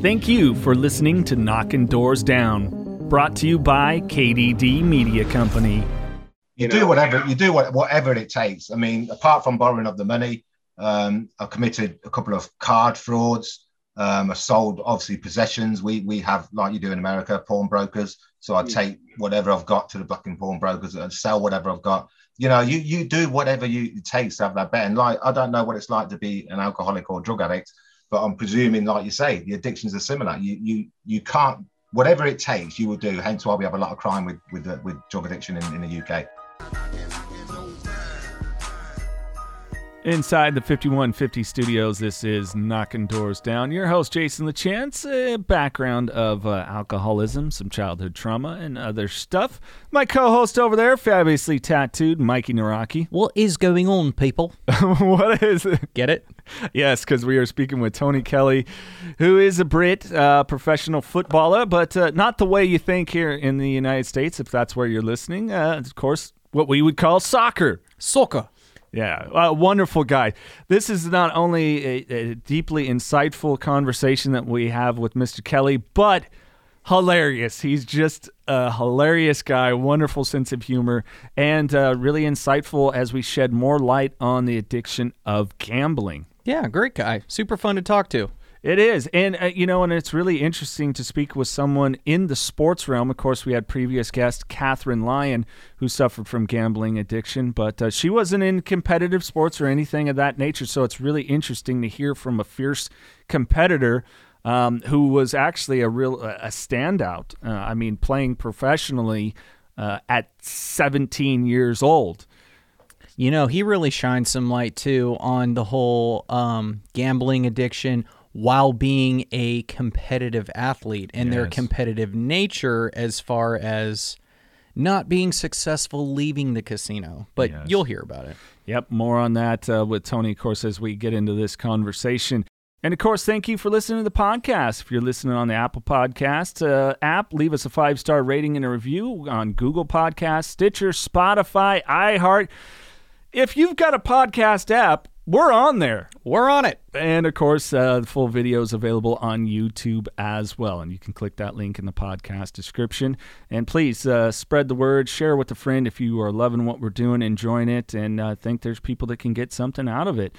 Thank you for listening to Knocking Doors Down, brought to you by KDD Media Company. You, do whatever you do what, whatever it takes. I mean, apart from borrowing of the money, um, I committed a couple of card frauds. Um, I sold obviously possessions. We we have like you do in America, pawnbrokers. So I take whatever I've got to the black and pawnbrokers and sell whatever I've got. You know, you you do whatever you it takes to have that bet. And like I don't know what it's like to be an alcoholic or drug addict, but I'm presuming, like you say, the addictions are similar. You you you can't whatever it takes, you will do. Hence why we have a lot of crime with with uh, with drug addiction in, in the UK. Inside the 5150 studios, this is Knocking Doors Down. Your host, Jason LaChance. A background of uh, alcoholism, some childhood trauma, and other stuff. My co host over there, fabulously tattooed, Mikey Naraki. What is going on, people? what is it? Get it? Yes, because we are speaking with Tony Kelly, who is a Brit, uh, professional footballer, but uh, not the way you think here in the United States, if that's where you're listening. Uh, of course, what we would call soccer. Soccer. Yeah, a wonderful guy. This is not only a, a, deeply insightful conversation that we have with Mr. Kelly, but hilarious. He's just a hilarious guy, wonderful sense of humor, and uh, really insightful as we shed more light on the addiction of gambling. Yeah, great guy. Super fun to talk to. It is. And, uh, you know, and it's really interesting to speak with someone in the sports realm. Of course, we had previous guest Catherine Lyon, who suffered from gambling addiction, but uh, she wasn't in competitive sports or anything of that nature. So it's really interesting to hear from a fierce competitor. Um, who was actually a real a standout? Uh, I mean, playing professionally uh, at 17 years old. You know, he really shines some light too on the whole um, gambling addiction while being a competitive athlete and yes. their competitive nature as far as not being successful leaving the casino. But yes. you'll hear about it. Yep, more on that uh, with Tony, of course, as we get into this conversation. And of course, thank you for listening to the podcast. If you're listening on the Apple Podcast uh, app, leave us a five star rating and a review on Google Podcasts, Stitcher, Spotify, iHeart. If you've got a podcast app, we're on there. We're on it. And of course, uh, the full video is available on YouTube as well. And you can click that link in the podcast description. And please uh, spread the word, share with a friend if you are loving what we're doing, enjoying it, and uh, think there's people that can get something out of it.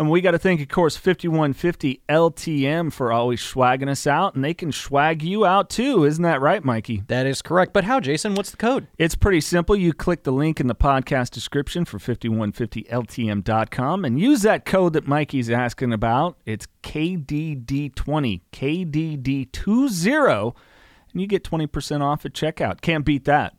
And we got to thank, of course, 5150 LTM for always swagging us out, and they can swag you out too. Isn't that right, Mikey? That is correct. But how, Jason? What's the code? It's pretty simple. You click the link in the podcast description for 5150LTM.com and use that code that Mikey's asking about. It's KDD20, KDD20, and you get 20% off at checkout. Can't beat that.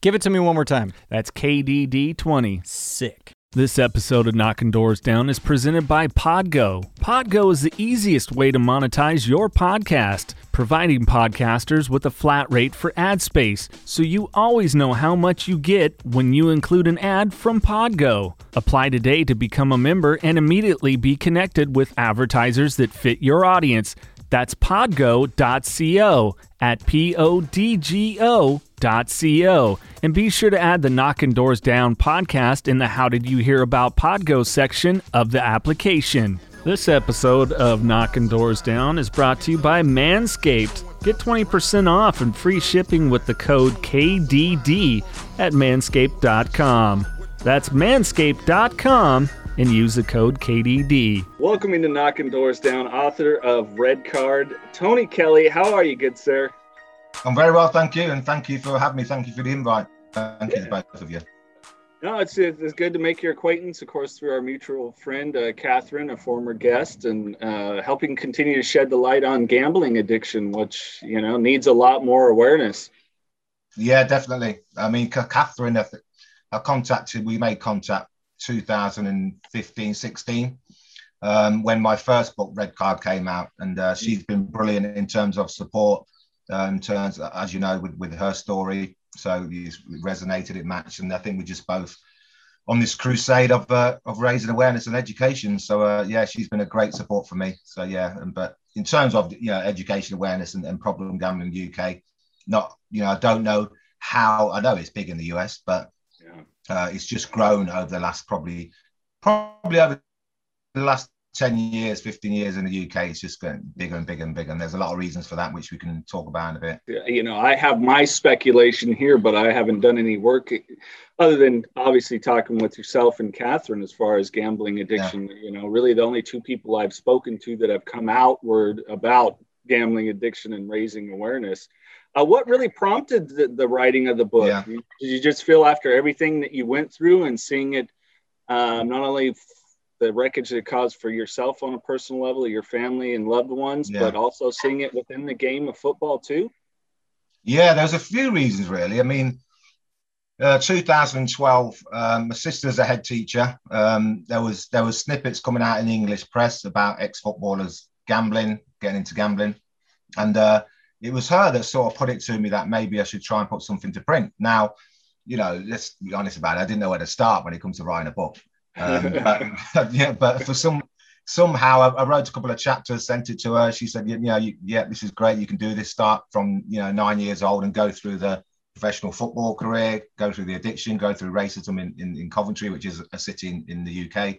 Give it to me one more time. That's KDD20. Sick. This episode of Knocking Doors Down is presented by Podgo. Podgo is the easiest way to monetize your podcast, providing podcasters with a flat rate for ad space, so you always know how much you get when you include an ad from Podgo. Apply today to become a member and immediately be connected with advertisers that fit your audience. That's podgo.co at podgo.co. And be sure to add the Knocking Doors Down podcast in the How Did You Hear About Podgo section of the application. This episode of Knocking Doors Down is brought to you by Manscaped. Get 20% off and free shipping with the code KDD at manscaped.com. That's manscaped.com and use the code KDD. Welcoming to Knocking Doors Down, author of Red Card, Tony Kelly. How are you, good sir? I'm very well, thank you, and thank you for having me. Thank you for the invite. Thank yeah. you to both of you. No, it's it's good to make your acquaintance, of course, through our mutual friend uh, Catherine, a former guest, and uh, helping continue to shed the light on gambling addiction, which you know needs a lot more awareness. Yeah, definitely. I mean, Catherine, I contacted, we made contact 2015, 16. um, when my first book, Red Card, came out, and uh, she's been brilliant in terms of support, uh, in terms, as you know, with, with her story. So it resonated, it matched, and I think we're just both on this crusade of uh, of raising awareness and education. So uh, yeah, she's been a great support for me. So yeah, and, but in terms of you know education awareness and, and problem gambling in the UK, not you know I don't know how I know it's big in the US, but yeah. uh, it's just grown over the last probably probably over the last 10 years, 15 years in the UK, it's just getting bigger and bigger and bigger. And there's a lot of reasons for that, which we can talk about in a bit. You know, I have my speculation here, but I haven't done any work other than obviously talking with yourself and Catherine as far as gambling addiction. Yeah. You know, really the only two people I've spoken to that have come outward about gambling addiction and raising awareness. Uh, what really prompted the, the, writing of the book? Yeah. Did you just feel after everything that you went through and seeing it um, not only the wreckage that it caused for yourself on a personal level, your family and loved ones, yeah. but also seeing it within the game of football too? Yeah, there's a few reasons really. I mean, uh, 2012, um, my sister's a head teacher. Um, there was there was snippets coming out in the English press about ex-footballers gambling, getting into gambling, and uh, it was her that sort of put it to me that maybe I should try and put something to print. Now, you know, let's be honest about it. I didn't know where to start when it comes to writing a book. Um, but, yeah, but for some somehow I, I, wrote a couple of chapters, sent it to her. She said, "Yeah, you know, you, yeah, this is great. You can do this. Start from you know nine years old and go through the professional football career, go through the addiction, go through racism in, in, in Coventry, which is a city in, in the UK,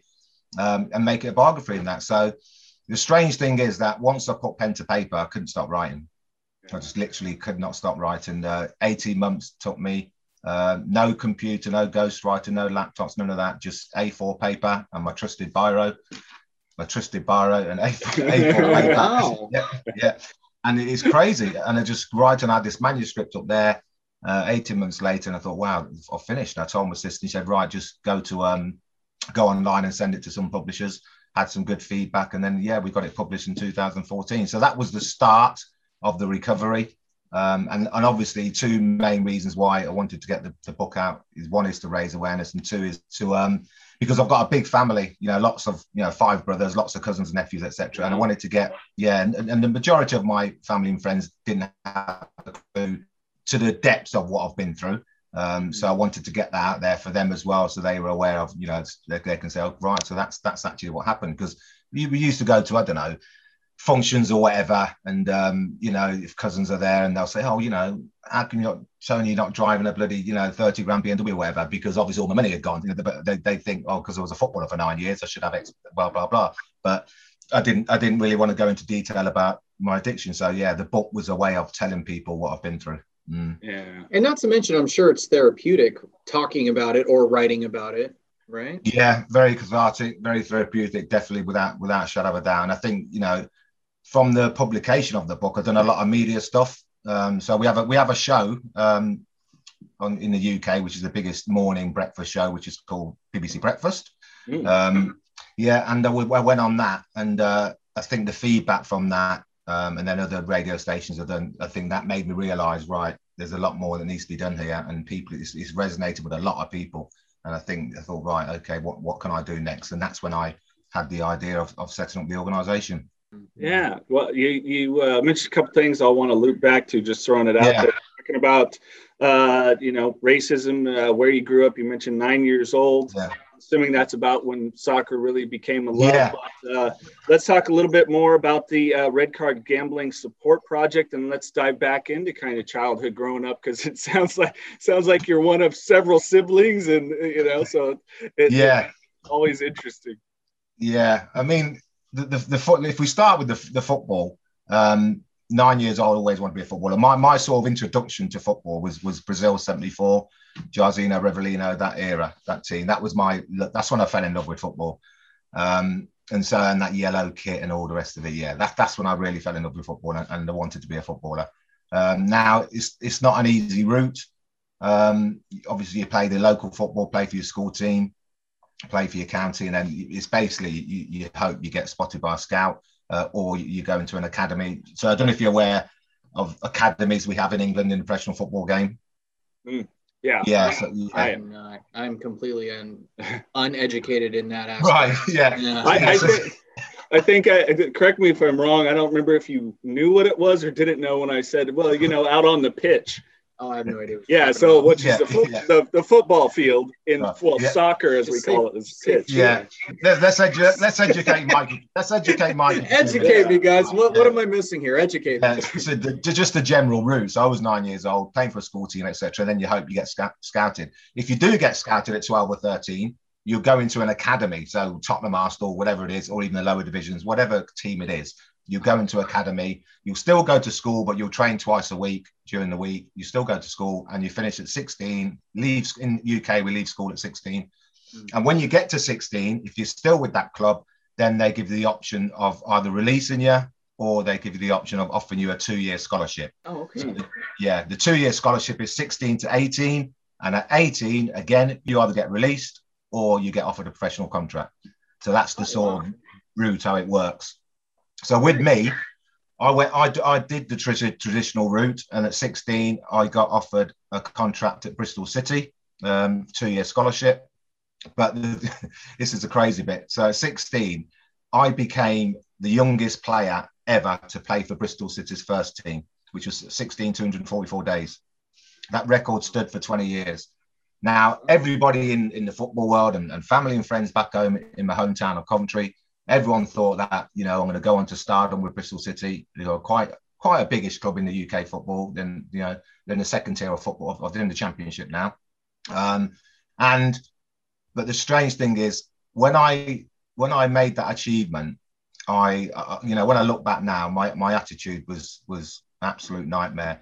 um, and make it a biography in that." So the strange thing is that once I put pen to paper, I couldn't stop writing. I just literally could not stop writing. Uh, 18 months took me uh, no computer, no ghostwriter, no laptops, none of that. Just A4 paper and my trusted biro, my trusted biro and A4, A4 paper. Wow. Yeah, yeah, and it is crazy. And I just write and I had this manuscript up there. Uh, 18 months later, and I thought, wow, I've finished. And I told my sister, he said, right, just go to um, go online and send it to some publishers. Had some good feedback, and then yeah, we got it published in 2014. So that was the start of the recovery. Um, and, and obviously, two main reasons why I wanted to get the, the book out is one is to raise awareness, and two is to um, because I've got a big family, you know, lots of you know five brothers, lots of cousins and nephews, etc. And I wanted to get yeah, and, and the majority of my family and friends didn't have a clue to the depths of what I've been through. Um, so I wanted to get that out there for them as well, so they were aware of, you know, they, they can say, oh, right, so that's that's actually what happened because we, we used to go to I don't know functions or whatever, and um, you know, if cousins are there and they'll say, "Oh, you know, how can you not, Tony, not driving a bloody, you know, thirty grand BMW or whatever?" Because obviously all the money had gone. You know, they, they think, "Oh, because I was a footballer for nine years, I should have X, blah blah blah." But I didn't. I didn't really want to go into detail about my addiction. So yeah, the book was a way of telling people what I've been through. Mm. Yeah, and not to mention, I'm sure it's therapeutic talking about it or writing about it right? Yeah, very cathartic, very therapeutic, definitely without without a shadow of a doubt. And I think you know from the publication of the book, I've done a lot of media stuff. Um, so we have a we have a show um, on, in the UK, which is the biggest morning breakfast show, which is called BBC Breakfast. Mm. Um, yeah, and I, I, went on that, and uh, I think the feedback from that, um, and then other radio stations have done. I think that made me realise, right, there's a lot more that needs to be done here, and people it's, it's resonated with a lot of people. And I think I thought, right, okay, what what can I do next? And that's when I had the idea of, of setting up the organisation. Yeah, well, you you uh, mentioned a couple things I want to loop back to, just throwing it out yeah. there. Talking about, uh, you know, racism, uh, where you grew up. You mentioned nine years old. Yeah. Assuming that's about when soccer really became a love. Yeah. But, uh, let's talk a little bit more about the uh, Red Card Gambling Support Project, and let's dive back into kind of childhood growing up because it sounds like sounds like you're one of several siblings, and you know, so it, yeah, always interesting. Yeah, I mean, the, the, the if we start with the, the football, um, nine years old, always want to be a footballer. My, my sort of introduction to football was was Brazil 74, Jairzinho, Rivelino, that era, that team. That was my, that's when I fell in love with football. Um, and so, and that yellow kit and all the rest of it. Yeah, that, that's when I really fell in love with football and, and I wanted to be a footballer. Um, now, it's, it's not an easy route. Um, obviously, you play the local football, play for your school team play for your county, and then it's basically you, you hope you get spotted by a scout uh, or you go into an academy. So I don't know if you're aware of academies we have in England in the professional football game. Mm, yeah, yeah. So, yeah. I am not. I'm completely un, uneducated in that aspect. Right. Yeah. yeah. I, I, think, I think I correct me if I'm wrong. I don't remember if you knew what it was or didn't know when I said, well, you know, out on the pitch. Oh, I have no idea. Yeah, so which is the, fo- yeah. the, the football field in well yeah. soccer as we call it is pitch. Yeah, let's let's, edu- let's educate Mike. Let's educate Mike. educate me, guys. What what am I missing here? Educate me. Uh, so the, just the general route. So I was nine years old, playing for a school team, etc. Then you hope you get sc- scouted. If you do get scouted at twelve or thirteen, you go into an academy. So Tottenham, Arsenal, whatever it is, or even the lower divisions, whatever team it is you go into academy, you'll still go to school, but you'll train twice a week during the week. You still go to school and you finish at 16. Leaves in UK, we leave school at 16. Mm. And when you get to 16, if you're still with that club, then they give you the option of either releasing you or they give you the option of offering you a two-year scholarship. Oh, okay. So the, yeah, the two-year scholarship is 16 to 18. And at 18, again, you either get released or you get offered a professional contract. So that's the oh, sort wow. of route how it works. So with me, I went. I, I did the traditional route, and at 16, I got offered a contract at Bristol City, um, two-year scholarship. But the, this is a crazy bit. So at 16, I became the youngest player ever to play for Bristol City's first team, which was 16 244 days. That record stood for 20 years. Now, everybody in, in the football world and, and family and friends back home in my hometown of Coventry everyone thought that you know I'm going to go on to stardom with Bristol City. You know, quite quite a biggish club in the UK football. Then you know, then the second tier of football. I've in the Championship now, um, and but the strange thing is when I when I made that achievement, I uh, you know when I look back now, my my attitude was was absolute nightmare.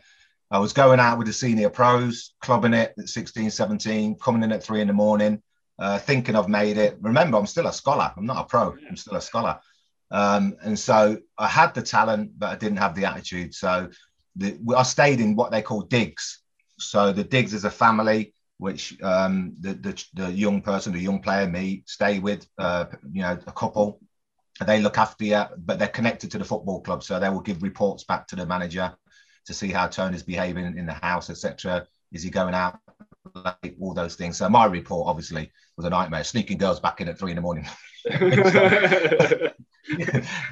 I was going out with the senior pros, clubbing it at 16, 17, coming in at three in the morning, uh, thinking I've made it. Remember, I'm still a scholar. I'm not a pro. I'm still a scholar. Um, and so I had the talent, but I didn't have the attitude. So the, I stayed in what they call digs. So the digs is a family which um, the, the, the young person, the young player, me, stay with. Uh, you know, a couple. They look after you, but they're connected to the football club, so they will give reports back to the manager to see how Tony's behaving in the house, etc. Is he going out like all those things. So my report obviously was a nightmare. Sneaking girls back in at three in the morning. you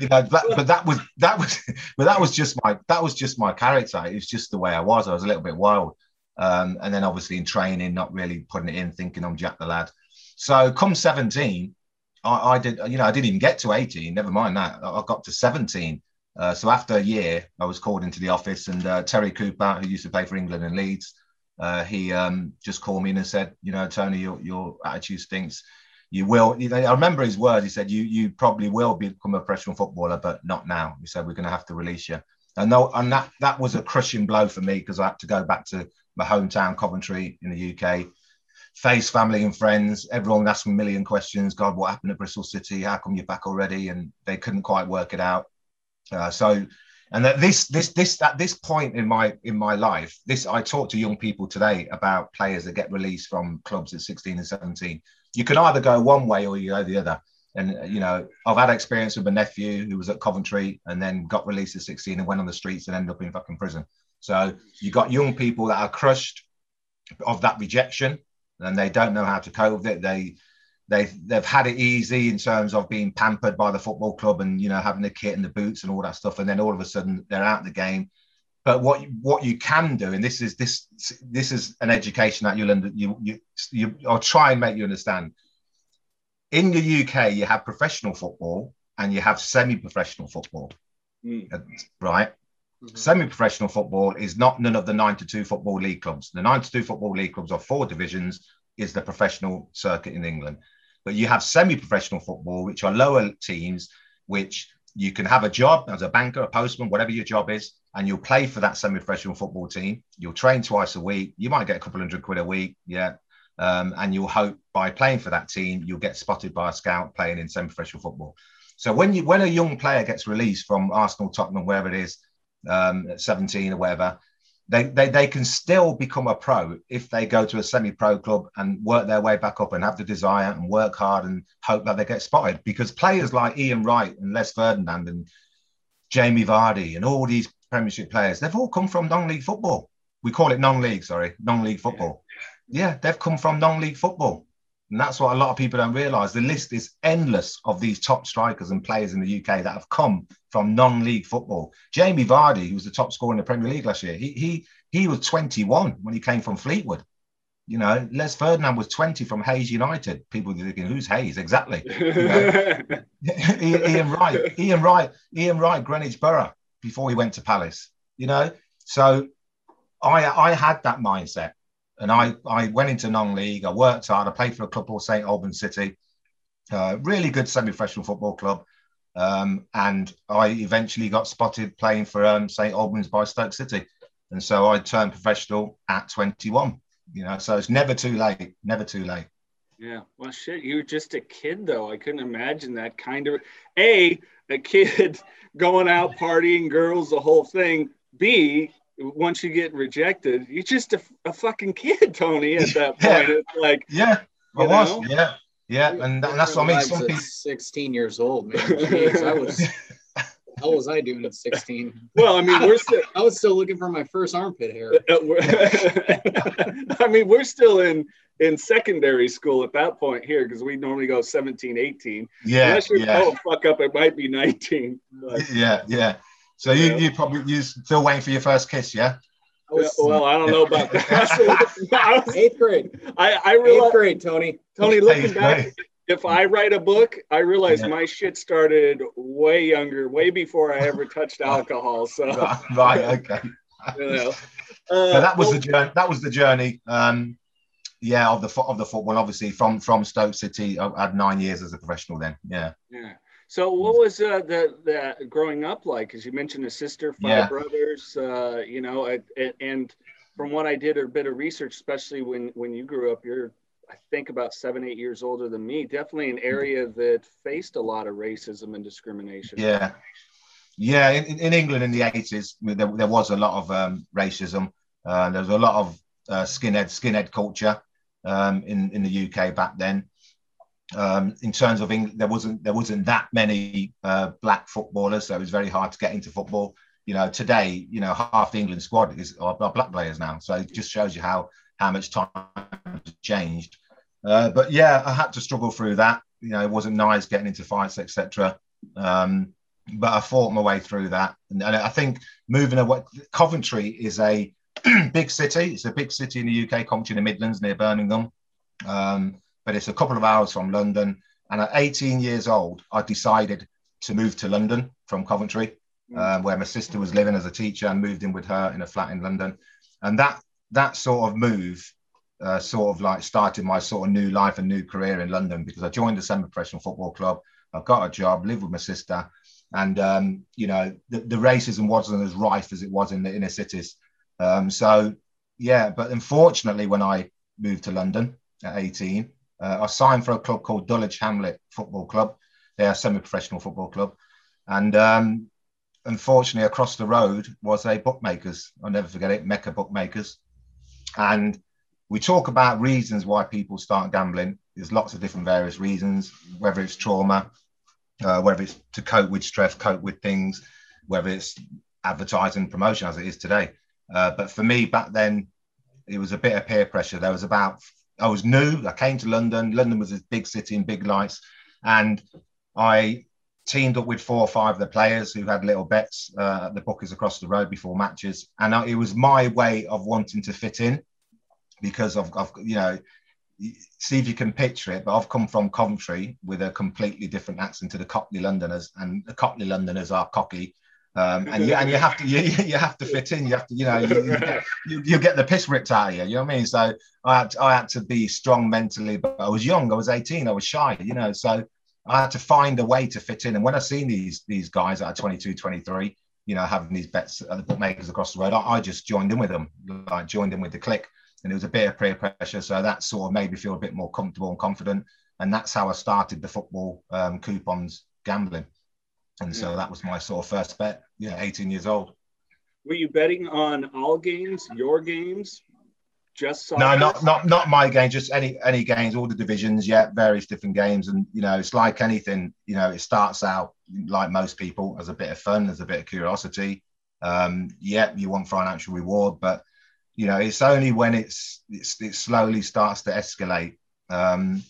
know, but, but that was that was but that was just my that was just my character. It was just the way I was. I was a little bit wild. Um, and then obviously in training, not really putting it in, thinking I'm Jack the lad. So come 17, I, I did, you know, I didn't even get to 18, never mind that. I got to 17. Uh, so after a year, I was called into the office, and uh, Terry Cooper, who used to play for England and Leeds, uh, he um, just called me and said, you know, Tony, your, your attitude stinks. You will. I remember his words. He said, "You you probably will become a professional footballer, but not now." He said, "We're going to have to release you." And no, and that that was a crushing blow for me because I had to go back to my hometown, Coventry, in the UK, face family and friends. Everyone asked me a million questions. God, what happened at Bristol City? How come you're back already? And they couldn't quite work it out. Uh, so and that this this this at this point in my in my life this i talk to young people today about players that get released from clubs at 16 and 17 you can either go one way or you go the other. And uh, you know i've had experience with a nephew who was at coventry and then got released at 16 and went on the streets and ended up in fucking prison. So you got young people that are crushed of that rejection and they don't know how to cope with it. They they've they've had it easy in terms of being pampered by the football club and you know having the kit and the boots and all that stuff. And then all of a sudden they're out of the game. But what what you can do and this is this this is an education that you'll under, you you you I'll try and make you understand. In the UK you have professional football and you have semi-professional football. Mm. right? Mm-hmm. semi-professional football is not none of the 92 football league clubs. The 92 football league clubs are four divisions is the professional circuit in England but you have semi-professional football, which are lower teams, which you can have a job as a banker, a postman, whatever your job is, and you'll play for that semi-professional football team. You'll train twice a week. You might get a couple hundred quid a week, yeah. Um, and you'll hope by playing for that team, you'll get spotted by a scout playing in semi-professional football. So when you when a young player gets released from Arsenal, Tottenham, wherever it is, um, at 17 or whatever, they, they, they can still become a pro if they go to a semi-pro club and work their way back up and have the desire and work hard and hope that they get spotted. Because players like Ian Wright and Les Ferdinand and Jamie Vardy and all these Premiership players, they've all come from non-league football. We call it non-league, sorry, non-league football. Yeah, they've come from non-league football. And that's what a lot of people don't realize. The list is endless of these top strikers and players in the UK that have come from non-league football. Jamie Vardy, who was the top scorer in the Premier League last year, he he he was 21 when he came from Fleetwood. You know, Les Ferdinand was 20 from Hayes United. People thinking, who's Hayes? Exactly. You know? Ian Wright, Ian Wright, Ian Wright, Greenwich Borough before he went to Palace. You know, so I I had that mindset. And I, I went into non-league. I worked hard. I played for a club called St Albans City, uh, really good semi-professional football club. Um, and I eventually got spotted playing for um, St Albans by Stoke City, and so I turned professional at 21. You know, so it's never too late. Never too late. Yeah. Well, shit, you were just a kid though. I couldn't imagine that kind of a a kid going out partying, girls, the whole thing. B once you get rejected, you're just a, a fucking kid, Tony. At that point, yeah. it's like yeah, I was, know? yeah, yeah, and, and that's what I mean. Some people... 16 years old, man. Jeez, I was. How was I doing at 16? Well, I mean, we're still. I was still looking for my first armpit hair. Uh, I mean, we're still in in secondary school at that point here because we normally go 17, 18. Yeah. Unless you're yeah. oh fuck up, it might be 19. But, yeah, yeah. So you, you probably you still waiting for your first kiss, yeah? I was, well, I don't know about that. Eighth grade. I, I realized, Eighth grade, Tony. Tony, looking back, if I write a book, I realize yeah. my shit started way younger, way before I ever touched alcohol. So right, okay. you know. Uh, so that was well, the journey. That was the journey. Um, yeah, of the of the football. Obviously, from from Stoke City, I had nine years as a professional. Then, yeah. Yeah. So, what was uh, the the growing up like? As you mentioned, a sister, five yeah. brothers. Uh, you know, and, and from what I did a bit of research, especially when when you grew up, you're I think about seven, eight years older than me. Definitely an area that faced a lot of racism and discrimination. Yeah, yeah. In, in England in the eighties, there, there was a lot of um, racism. Uh, there was a lot of uh, skinhead skinhead culture um, in in the UK back then um, in terms of England, there wasn't there wasn't that many uh, black footballers, so it was very hard to get into football. You know, today, you know, half the England squad is are, are black players now, so it just shows you how how much time has changed. Uh, but yeah, I had to struggle through that. You know, it wasn't nice getting into fights, etc. Um, but I fought my way through that, and, and I think moving away, Coventry is a big city. It's a big city in the UK, Coventry in the Midlands near Birmingham. Um, but it's a couple of hours from London. And at 18 years old, I decided to move to London from Coventry, um, where my sister was living as a teacher, and moved in with her in a flat in London. And that that sort of move uh, sort of like started my sort of new life and new career in London because I joined the semi-professional football club. I got a job, lived with my sister, and um, you know the, the, racism wasn't as rife as it was in the inner cities. Um, so yeah, but unfortunately, when I moved to London at 18, uh, I signed for a club called Dulwich Hamlet Football Club. They're a semi-professional football club, and um, unfortunately, across the road was a bookmakers. I'll never forget it, Mecca Bookmakers. And we talk about reasons why people start gambling. There's lots of different various reasons, whether it's trauma, uh, whether it's to cope with stress, cope with things, whether it's advertising promotion as it is today. Uh, but for me back then, it was a bit of peer pressure. There was about I was new. I came to London. London was a big city and big lights, and I teamed up with four or five of the players who had little bets uh, at the bookies across the road before matches, and I, it was my way of wanting to fit in because of, of you know see if you can picture it, but I've come from Coventry with a completely different accent to the Cockney Londoners, and the Cockney Londoners are cocky um, and you and you have to you, you have to fit in. You have to you know you, you, get, you, you get the piss ripped out of you. You know what I mean? So I had to, I had to be strong mentally, but I was young. I was 18. I was shy. You know, so I had to find a way to fit in. And when I seen these these guys at 22, 23, you know, having these bets at the bookmakers across the road, I, I just joined in with them. I joined in with the click, and it was a bit of peer pressure. So that sort of made me feel a bit more comfortable and confident. And that's how I started the football um, coupons gambling. And so that was my sort of first bet. Yeah, 18 years old. Were you betting on all games, your games, just soccer? no, not not not my game, just any any games, all the divisions, yeah, various different games, and you know, it's like anything. You know, it starts out like most people as a bit of fun, as a bit of curiosity. Um, yeah, you want financial reward, but you know, it's only when it's, it's it slowly starts to escalate. Um,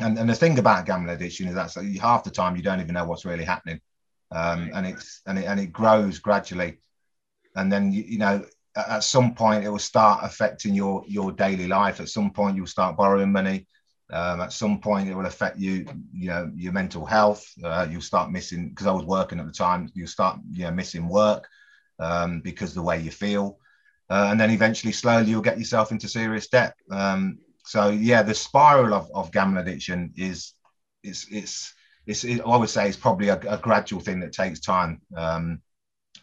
and, and the thing about gambling addiction is that so half the time you don't even know what's really happening. Um, and it's and it, and it grows gradually. And then you, you know at some point it will start affecting your your daily life. At some point you'll start borrowing money. Um, at some point it will affect you, you know, your mental health. Uh, you'll start missing because I was working at the time. You'll start, you know, missing work um, because the way you feel, uh, and then eventually, slowly, you'll get yourself into serious debt. Um, so yeah, the spiral of, of gambling addiction is it's it's it's it, I would say it's probably a, a gradual thing that takes time. Um,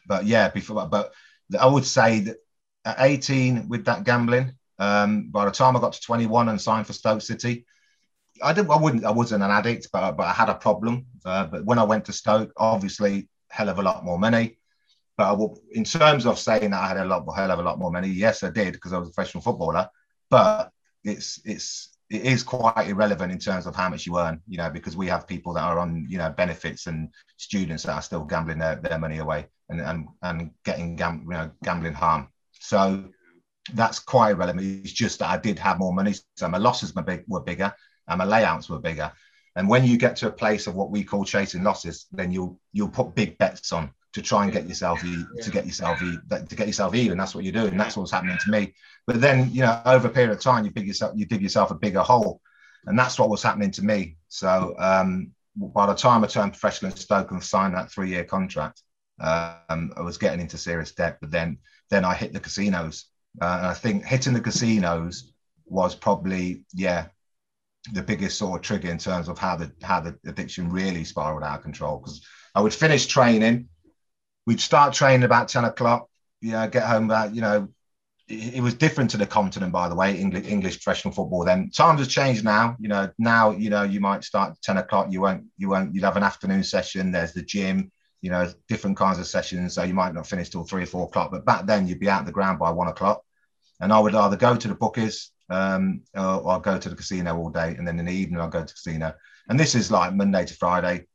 but yeah, before but I would say that at 18 with that gambling, um, by the time I got to 21 and signed for Stoke City, I didn't. I wouldn't. I wasn't an addict, but but I had a problem. Uh, but when I went to Stoke, obviously, hell of a lot more money. But I will, in terms of saying that I had a lot, hell of a lot more money, yes, I did because I was a professional footballer. But it's it's it is quite irrelevant in terms of how much you earn, you know, because we have people that are on, you know, benefits and students that are still gambling their, their money away and, and, and getting gam- you know, gambling harm. So that's quite irrelevant. It's just that I did have more money. So my losses were, big, were bigger and my layouts were bigger. And when you get to a place of what we call chasing losses, then you'll you'll put big bets on to try and get yourself to get yourself to get yourself even. That's what you're doing. That's what's happening to me. But then you know, over a period of time, you dig yourself you dig yourself a bigger hole, and that's what was happening to me. So um, by the time I turned professional in Stoke and signed that three year contract, um, I was getting into serious debt. But then then I hit the casinos, uh, and I think hitting the casinos was probably yeah the biggest sort of trigger in terms of how the how the addiction really spiraled out of control because I would finish training we'd start training about 10 o'clock, yeah, get home about, you know, it, it was different to the continent, by the way, English, English professional football then. Times have changed now, you know, now, you know, you might start 10 o'clock, you won't, you won't, you'd have an afternoon session, there's the gym, you know, different kinds of sessions. So you might not finish till three or four o'clock, but back then you'd be out of the ground by one o'clock. And I would either go to the bookies um, or, or go to the casino all day. And then in the evening, I'll go to the casino. And this is like Monday to Friday.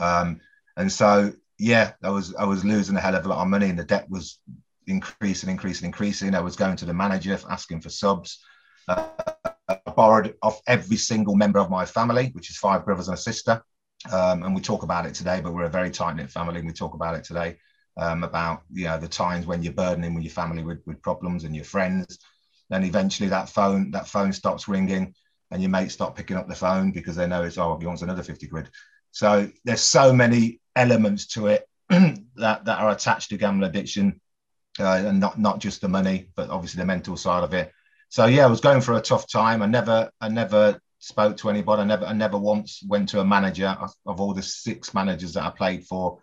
Um, and so yeah, I was I was losing a hell of a lot of money, and the debt was increasing, increasing, increasing. I was going to the manager asking for subs. Uh, I borrowed off every single member of my family, which is five brothers and a sister. Um, and we talk about it today, but we're a very tight knit family, and we talk about it today um, about you know the times when you're burdening with your family with, with problems and your friends. Then eventually that phone that phone stops ringing, and your mates stop picking up the phone because they know it's oh he wants another fifty quid. So there's so many elements to it that, that are attached to gambling addiction, uh, and not not just the money, but obviously the mental side of it. So yeah, I was going for a tough time. I never I never spoke to anybody. I never I never once went to a manager of, of all the six managers that I played for.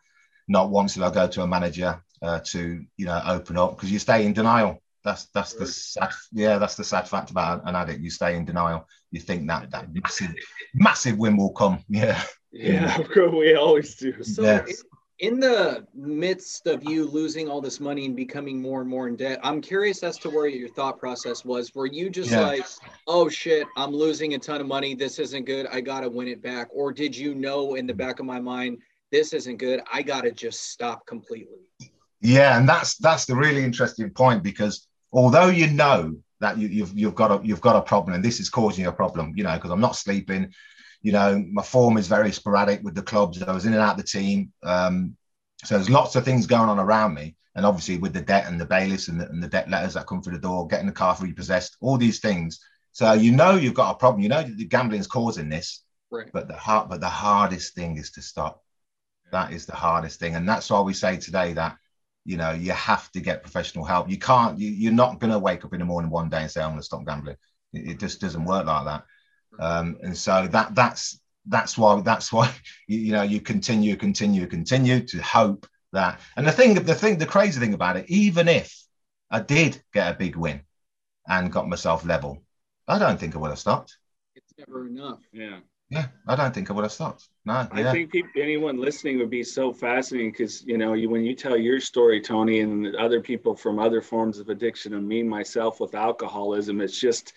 Not once did I go to a manager uh, to you know open up because you stay in denial. That's that's the sad yeah that's the sad fact about an addict. You stay in denial. You think that that massive massive win will come. Yeah. Yeah, of course we always do. So yes. in the midst of you losing all this money and becoming more and more in debt, I'm curious as to where your thought process was. Were you just yeah. like, oh shit, I'm losing a ton of money. This isn't good. I gotta win it back. Or did you know in the back of my mind, this isn't good. I gotta just stop completely. Yeah, and that's that's the really interesting point because although you know that you, you've you've got a you've got a problem and this is causing you a problem, you know, because I'm not sleeping, you know, my form is very sporadic with the clubs. I was in and out of the team. Um, so there's lots of things going on around me. And obviously with the debt and the bailiffs and the, and the debt letters that come through the door, getting the car repossessed, all these things. So you know you've got a problem. You know the gambling is causing this. Right. But the hard, but the hardest thing is to stop. That is the hardest thing, and that's why we say today that you know you have to get professional help. You can't. You, you're not going to wake up in the morning one day and say I'm going to stop gambling. It, it just doesn't work like that. Um, and so that that's that's why that's why you, you know you continue, continue, continue to hope that. And the thing, the thing, the crazy thing about it, even if I did get a big win and got myself level, I don't think I would have stopped. It's never enough. Yeah. Yeah, I don't think I would have stopped. No, yeah. I think people, anyone listening would be so fascinating because you know you, when you tell your story, Tony, and other people from other forms of addiction, and me myself with alcoholism, it's just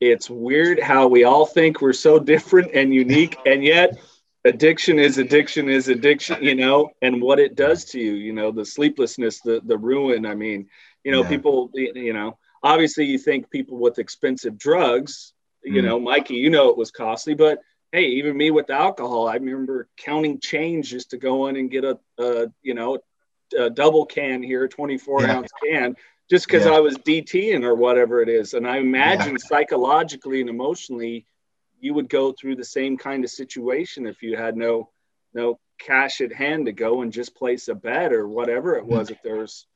it's weird how we all think we're so different and unique, and yet addiction is addiction is addiction, you know, and what it does to you, you know, the sleeplessness, the the ruin. I mean, you know, yeah. people, you know, obviously you think people with expensive drugs, you mm. know, Mikey, you know, it was costly, but hey, even me with alcohol, I remember counting change just to go in and get a, a you know, a double can here, 24 yeah. ounce can, just because yeah. I was DTing or whatever it is. And I imagine yeah. psychologically and emotionally, you would go through the same kind of situation if you had no no cash at hand to go and just place a bet or whatever it was. If there's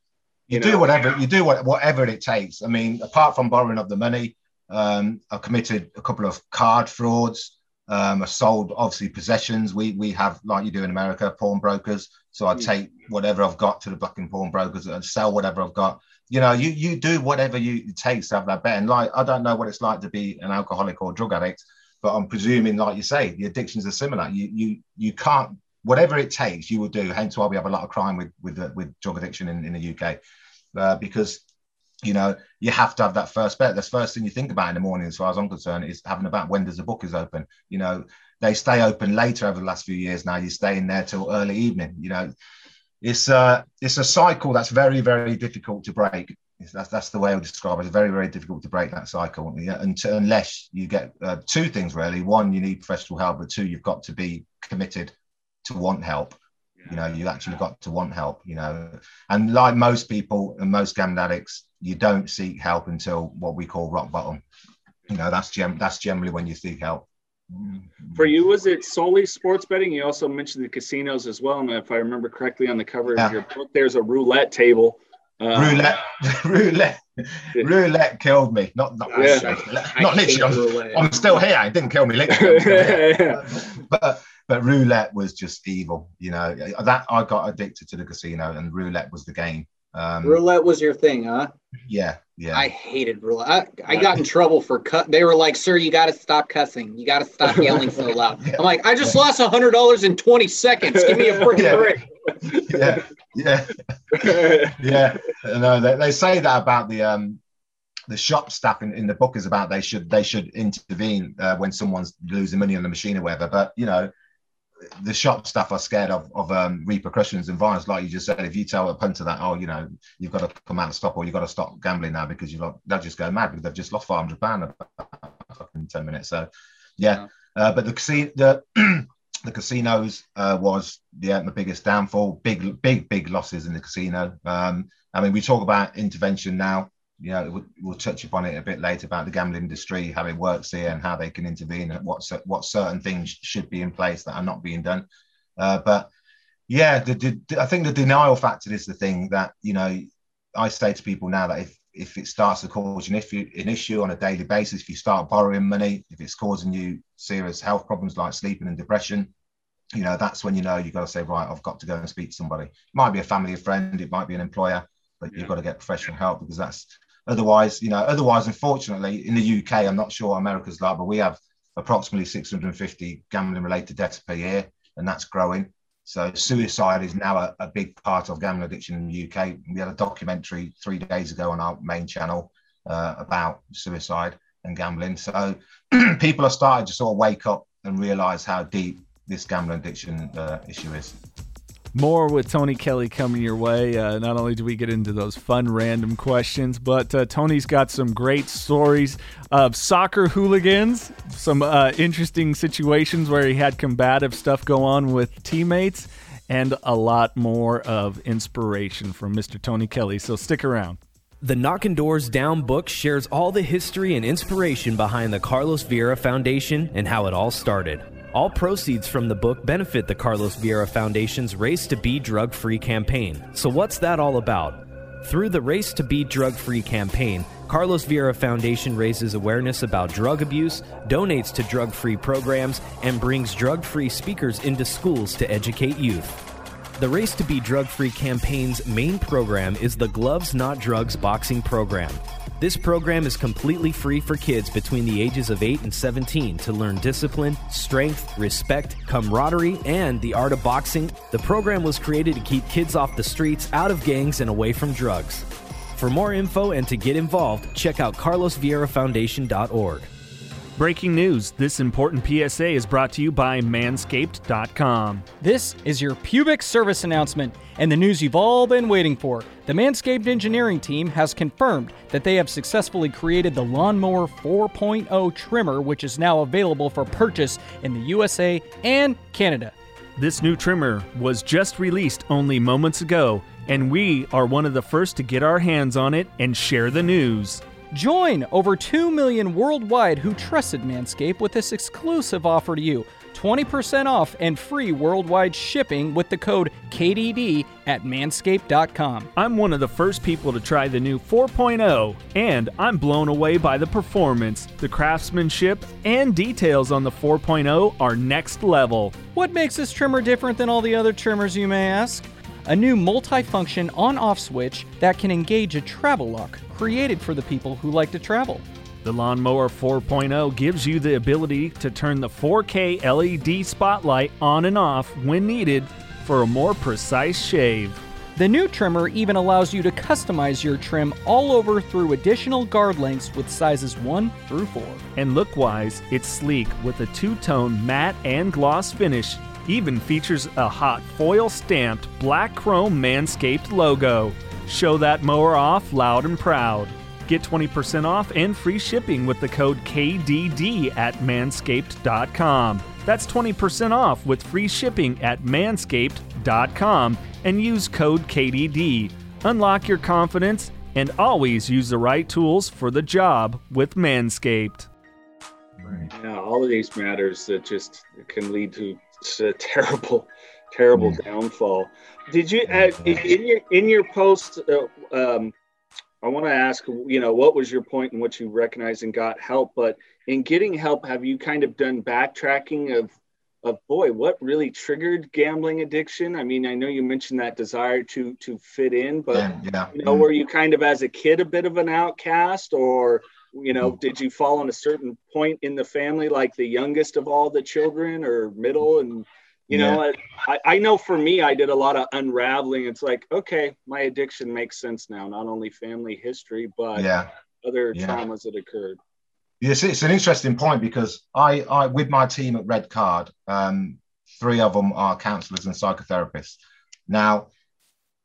you, you know, do whatever you do what, whatever it takes. I mean, apart from borrowing of the money, um, I've committed a couple of card frauds um, are sold obviously possessions. We we have like you do in America, pawnbrokers. So I take whatever I've got to the fucking pawnbrokers and sell whatever I've got. You know, you you do whatever you it takes to have that bet. And like I don't know what it's like to be an alcoholic or drug addict, but I'm presuming, like you say, the addictions are similar. You you you can't whatever it takes, you will do. Hence why we have a lot of crime with with uh, with drug addiction in, in the UK, uh, because you know, you have to have that first bet. That's first thing you think about in the morning, as far as I'm concerned, is having about when does the book is open. You know, they stay open later over the last few years. Now you stay in there till early evening. You know, it's a it's a cycle that's very very difficult to break. That's that's the way I would describe it. It's very very difficult to break that cycle. Yeah, until, unless you get uh, two things really. One, you need professional help, but two, you've got to be committed to want help. You know, you actually got to want help. You know, and like most people and most gambling addicts, you don't seek help until what we call rock bottom. You know, that's gem- that's generally when you seek help. For you, was it solely sports betting? You also mentioned the casinos as well. And if I remember correctly on the cover yeah. of your book, there's a roulette table. Uh, roulette, roulette, roulette killed me. Not not, yeah. not literally. I'm, I'm, still here. It didn't kill me literally. but but roulette was just evil. You know that I got addicted to the casino, and roulette was the game. Um, roulette was your thing, huh? Yeah, yeah. I hated roulette. I, I got in trouble for cut. They were like, "Sir, you got to stop cussing. You got to stop yelling so loud." I'm like, "I just lost a hundred dollars in 20 seconds. Give me a freaking yeah. break." yeah, yeah, yeah. No, they, they say that about the um the shop staff in, in the book is about they should they should intervene uh, when someone's losing money on the machine or whatever. But you know, the shop staff are scared of, of um, repercussions and violence. Like you just said, if you tell a punter that, oh, you know, you've got to come out and stop, or you've got to stop gambling now because you've got, they'll just go mad because they've just lost 500 pounds in 10 minutes. So, yeah. yeah. Uh, but the casino, the, the casinos uh, was yeah the biggest downfall. Big, big, big losses in the casino. Um, I mean, we talk about intervention now you know, we'll, we'll, touch upon it a bit later about the gambling industry, how it works here, and how they can intervene, and what what certain things should be in place that are not being done. Uh, but yeah, the, the, I think the denial factor is the thing that you know. I say to people now that if if it starts to cause an issue, an issue on a daily basis, if you start borrowing money, if it's causing you serious health problems like sleeping and depression, you know that's when you know you've got to say right, I've got to go and speak to somebody. It might be a family, a friend, it might be an employer, but yeah. you've got to get professional help because that's Otherwise, you know, otherwise, unfortunately, in the UK, I'm not sure America's like, but we have approximately 650 gambling related deaths per year, and that's growing. So suicide is now a, a, big part of gambling addiction in the UK. We had a documentary three days ago on our main channel uh, about suicide and gambling. So people are starting to sort of wake up and realize how deep this gambling addiction uh, issue is. More with Tony Kelly coming your way. Uh, not only do we get into those fun random questions, but uh, Tony's got some great stories of soccer hooligans, some uh, interesting situations where he had combative stuff go on with teammates, and a lot more of inspiration from Mr. Tony Kelly. So stick around. The Knocking Doors Down book shares all the history and inspiration behind the Carlos Vieira Foundation and how it all started. All proceeds from the book benefit the Carlos Vieira Foundation's Race to Be Drug Free campaign. So, what's that all about? Through the Race to Be Drug Free campaign, Carlos Vieira Foundation raises awareness about drug abuse, donates to drug free programs, and brings drug free speakers into schools to educate youth. The Race to Be Drug Free campaign's main program is the Gloves Not Drugs boxing program. This program is completely free for kids between the ages of 8 and 17 to learn discipline, strength, respect, camaraderie, and the art of boxing. The program was created to keep kids off the streets, out of gangs, and away from drugs. For more info and to get involved, check out carlosvieirafoundation.org. Breaking news this important PSA is brought to you by Manscaped.com. This is your pubic service announcement and the news you've all been waiting for. The Manscaped engineering team has confirmed that they have successfully created the Lawnmower 4.0 trimmer, which is now available for purchase in the USA and Canada. This new trimmer was just released only moments ago, and we are one of the first to get our hands on it and share the news. Join over 2 million worldwide who trusted Manscaped with this exclusive offer to you 20% off and free worldwide shipping with the code KDD at manscaped.com. I'm one of the first people to try the new 4.0, and I'm blown away by the performance. The craftsmanship and details on the 4.0 are next level. What makes this trimmer different than all the other trimmers, you may ask? A new multi-function on-off switch that can engage a travel lock created for the people who like to travel. The Lawnmower 4.0 gives you the ability to turn the 4K LED spotlight on and off when needed for a more precise shave. The new trimmer even allows you to customize your trim all over through additional guard lengths with sizes 1 through 4. And look wise, it's sleek with a two tone matte and gloss finish. Even features a hot foil stamped black chrome Manscaped logo. Show that mower off loud and proud. Get 20% off and free shipping with the code KDD at manscaped.com. That's 20% off with free shipping at manscaped.com and use code KDD. Unlock your confidence and always use the right tools for the job with Manscaped. Yeah, all of these matters that just can lead to a terrible, terrible mm. downfall. Did you uh, in your in your post? Uh, um, I want to ask, you know, what was your point in which you recognized and got help? But in getting help, have you kind of done backtracking of, of boy, what really triggered gambling addiction? I mean, I know you mentioned that desire to to fit in, but yeah, yeah. you know, mm. were you kind of as a kid a bit of an outcast, or you know, did you fall on a certain point in the family, like the youngest of all the children, or middle? And you yeah. know I, I know for me i did a lot of unraveling. It's like okay my addiction makes sense now not only family history but yeah. other yeah. traumas that occurred. Yes it's an interesting point because i i with my team at red card um three of them are counselors and psychotherapists. Now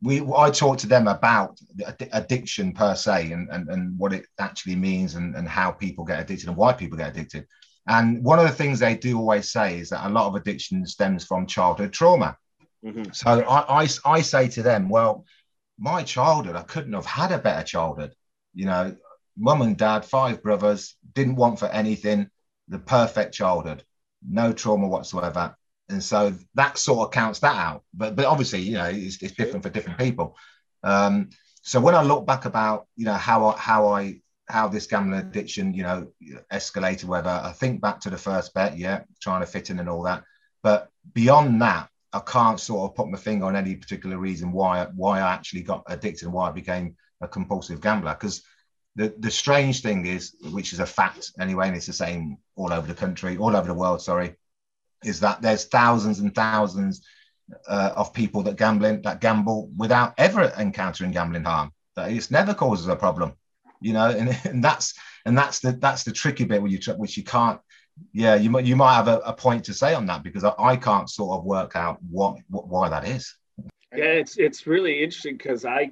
we i talk to them about addiction per se and, and and what it actually means and and how people get addicted and why people get addicted and one of the things they do always say is that a lot of addiction stems from childhood trauma. Mm-hmm. So I, I, I say to them, well, my childhood, I couldn't have had a better childhood. You know, mum and dad, five brothers, didn't want for anything, the perfect childhood, no trauma whatsoever. And so that sort of counts that out. But but obviously, you know, it's, it's different for different people. Um, so when I look back about, you know, how I, how I how this gambling addiction, you know, escalated, whether I think back to the first bet, yeah, trying to fit in and all that. But beyond that, I can't sort of put my finger on any particular reason why why I actually got addicted and why I became a compulsive gambler. Because the, the strange thing is, which is a fact anyway, and it's the same all over the country, all over the world, sorry, is that there's thousands and thousands uh, of people that gambling that gamble without ever encountering gambling harm. That it never causes a problem you know, and, and that's and that's the that's the tricky bit where you which you can't. Yeah, you might you might have a, a point to say on that because I, I can't sort of work out what, what why that is. Yeah, it's it's really interesting because I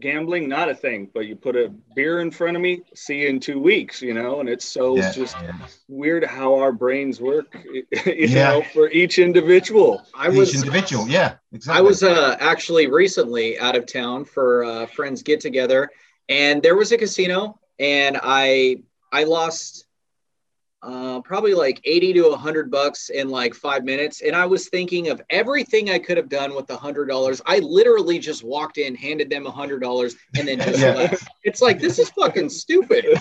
gambling not a thing but you put a beer in front of me see you in two weeks you know and it's so yeah, just yeah. weird how our brains work you yeah. know for each individual i was each individual yeah exactly. i was uh, actually recently out of town for uh, friends get together and there was a casino and i i lost uh, probably like 80 to 100 bucks in like five minutes and i was thinking of everything i could have done with the hundred dollars i literally just walked in handed them a hundred dollars and then just yeah. left it's like this is fucking stupid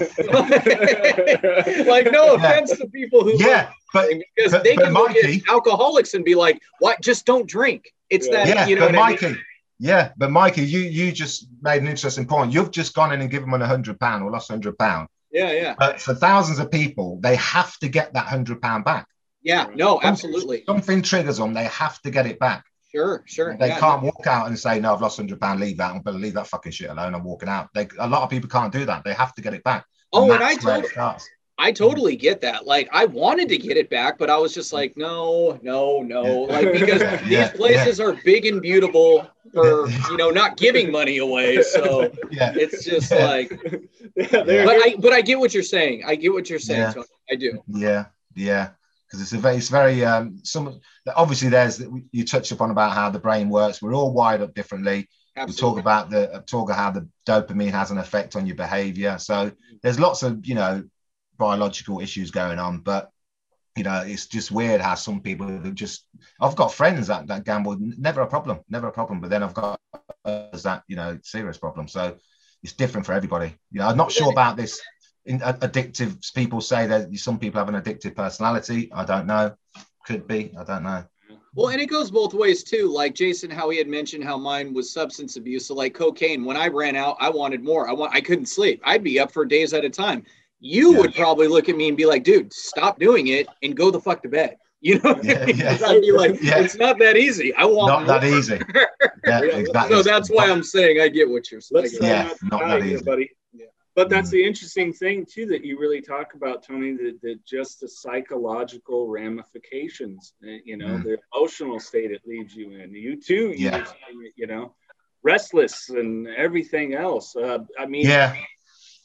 like no offense yeah. to people who yeah but because but, they but can look at alcoholics and be like what just don't drink it's yeah. that yeah, you know but Mikey, I mean? Yeah, but Mikey, you you just made an interesting point. You've just gone in and given them a hundred pound or lost a hundred pound. Yeah, yeah. But for thousands of people, they have to get that hundred pound back. Yeah, no, absolutely. Something, something, triggers them. They have to get it back. Sure, sure. They yeah, can't walk out and say, "No, I've lost hundred pound. Leave that. I'm going to leave that fucking shit alone. I'm walking out." They, a lot of people can't do that. They have to get it back. Oh, and, and I told I totally get that. Like I wanted to get it back, but I was just like, no, no, no. Like because yeah, these places yeah. are big and beautiful for you know not giving money away. So yeah. it's just like but I but I get what you're saying. I get what you're saying, Tony. I do. Yeah, yeah. Because it's a very, it's very um some obviously there's you touched upon about how the brain works. We're all wired up differently. Absolutely. We talk about the talk of how the dopamine has an effect on your behavior. So there's lots of you know biological issues going on. But you know, it's just weird how some people just. I've got friends that, that gamble, never a problem, never a problem. But then I've got others that you know serious problem. So it's different for everybody. You know, I'm not sure about this. In, addictive people say that some people have an addictive personality. I don't know. Could be. I don't know. Well, and it goes both ways too. Like Jason, how he had mentioned how mine was substance abuse. So like cocaine, when I ran out, I wanted more. I want I couldn't sleep. I'd be up for days at a time you yeah. would probably look at me and be like, dude, stop doing it and go the fuck to bed. You know, yeah, yeah. I'd be like, yeah. it's not that easy. I want not more. that easy. Yeah, exactly. So that's why I'm saying I get what you're saying. yeah, not, not that easy, buddy. Yeah. But that's mm. the interesting thing too that you really talk about, Tony. That, that just the psychological ramifications. Eh, you know, mm. the emotional state it leaves you in. You too. You yeah. you know, restless and everything else. Uh, I mean, yeah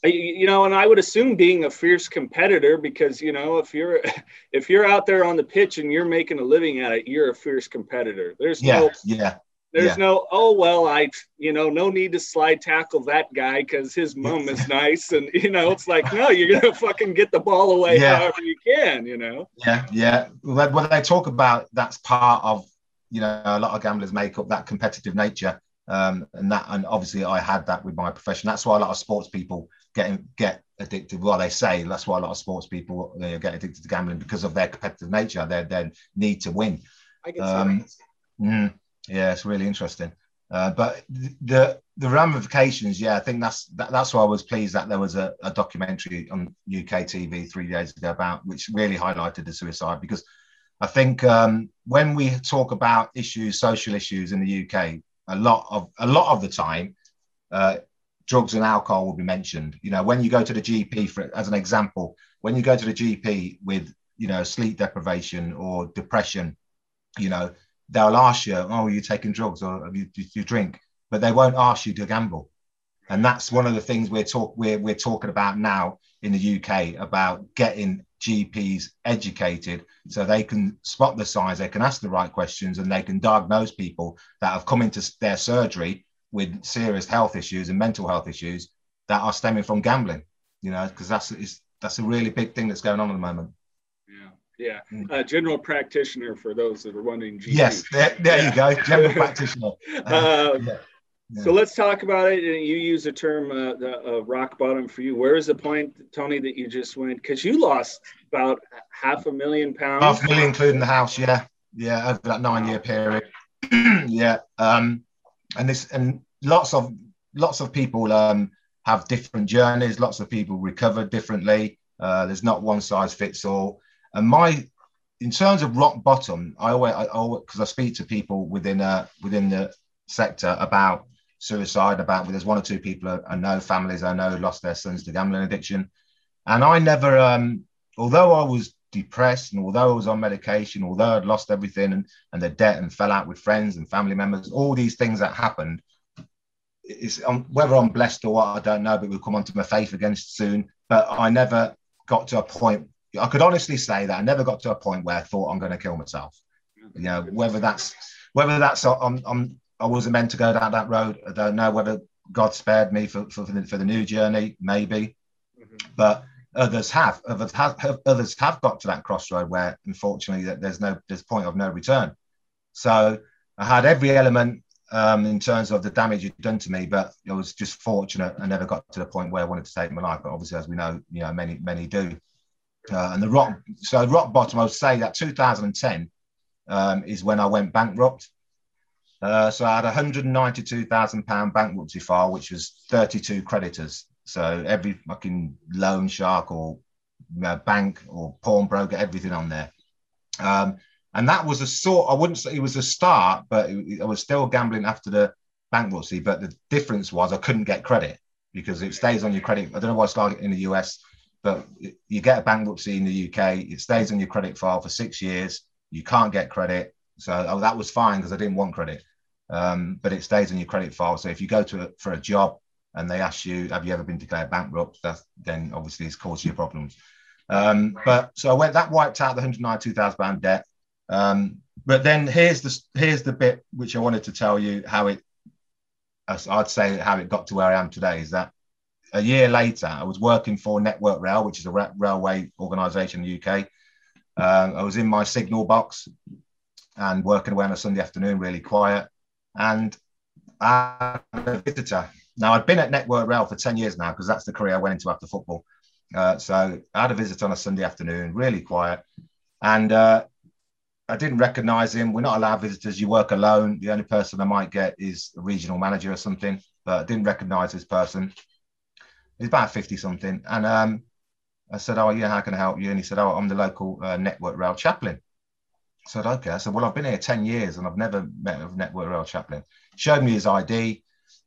you know and i would assume being a fierce competitor because you know if you're if you're out there on the pitch and you're making a living at it you're a fierce competitor there's yeah, no yeah there's yeah. no oh well i you know no need to slide tackle that guy because his mom is nice and you know it's like no you're gonna fucking get the ball away yeah. however you can you know yeah yeah when they talk about that's part of you know a lot of gamblers make up that competitive nature um, and that and obviously I had that with my profession. That's why a lot of sports people get get addicted. Well, they say that's why a lot of sports people they get addicted to gambling because of their competitive nature, their their need to win. I get um, mm, yeah, it's really interesting. Uh, but the the ramifications, yeah, I think that's that, that's why I was pleased that there was a, a documentary on UK TV three days ago about which really highlighted the suicide because I think um, when we talk about issues, social issues in the UK, a lot of a lot of the time, uh, drugs and alcohol will be mentioned. You know, when you go to the GP, for as an example, when you go to the GP with you know sleep deprivation or depression, you know they'll ask you, "Oh, are you taking drugs or you, do you drink?" But they won't ask you to gamble, and that's one of the things we're talk we're we're talking about now in the UK about getting GPs educated so they can spot the signs, they can ask the right questions, and they can diagnose people that have come into their surgery with serious health issues and mental health issues that are stemming from gambling. You know, because that's is, that's a really big thing that's going on at the moment. Yeah, yeah. Mm. Uh, general practitioner for those that are wondering. GP. Yes, there, there yeah. you go, general practitioner. Uh, yeah. So let's talk about it. And you use the term uh, the uh, rock bottom for you. Where is the point, Tony, that you just went? Because you lost about half a million pounds. Half a million, including the house. Yeah, yeah, over that nine-year period. yeah, um, and this and lots of lots of people um, have different journeys. Lots of people recover differently. Uh, there's not one size fits all. And my, in terms of rock bottom, I always, I always, because I speak to people within uh, within the sector about suicide about there's one or two people I know families I know lost their sons to gambling addiction and I never um although I was depressed and although I was on medication although I'd lost everything and, and the debt and fell out with friends and family members all these things that happened it's um, whether I'm blessed or what I don't know but we'll come on to my faith again soon but I never got to a point I could honestly say that I never got to a point where I thought I'm going to kill myself you know whether that's whether that's on, on I wasn't meant to go down that road. I don't know whether God spared me for, for, for, the, for the new journey, maybe. Mm-hmm. But others have. Others have, others have got to that crossroad where, unfortunately, there's no there's point of no return. So I had every element um, in terms of the damage it done to me, but I was just fortunate. I never got to the point where I wanted to take my life. But obviously, as we know, you know, many many do. Uh, and the rock, so rock bottom, I would say that 2010 um, is when I went bankrupt. Uh, so I had a £192,000 bankruptcy file, which was 32 creditors. So every fucking loan shark or uh, bank or pawnbroker, everything on there. Um, and that was a sort, I wouldn't say it was a start, but it, I was still gambling after the bankruptcy. But the difference was I couldn't get credit because it stays on your credit. I don't know what it's like in the US, but you get a bankruptcy in the UK, it stays on your credit file for six years. You can't get credit. So oh, that was fine because I didn't want credit. Um, but it stays on your credit file. So if you go to a, for a job and they ask you, "Have you ever been declared bankrupt?" That's, then obviously it's caused you problems. Um, but so I went that wiped out the 192,000 pound debt. Um, but then here's the here's the bit which I wanted to tell you how it. I'd say how it got to where I am today is that a year later I was working for Network Rail, which is a railway organisation in the UK. Um, I was in my signal box and working away on a Sunday afternoon, really quiet. And I had a visitor. Now I'd been at Network Rail for ten years now because that's the career I went into after football. Uh, so I had a visit on a Sunday afternoon, really quiet, and uh, I didn't recognise him. We're not allowed visitors. You work alone. The only person I might get is a regional manager or something, but I didn't recognise this person. He's about fifty something, and um, I said, "Oh yeah, how can I help you?" And he said, "Oh, I'm the local uh, Network Rail chaplain." I said, "Okay." I said, "Well, I've been here ten years and I've never met a Network Rail chaplain." Showed me his ID,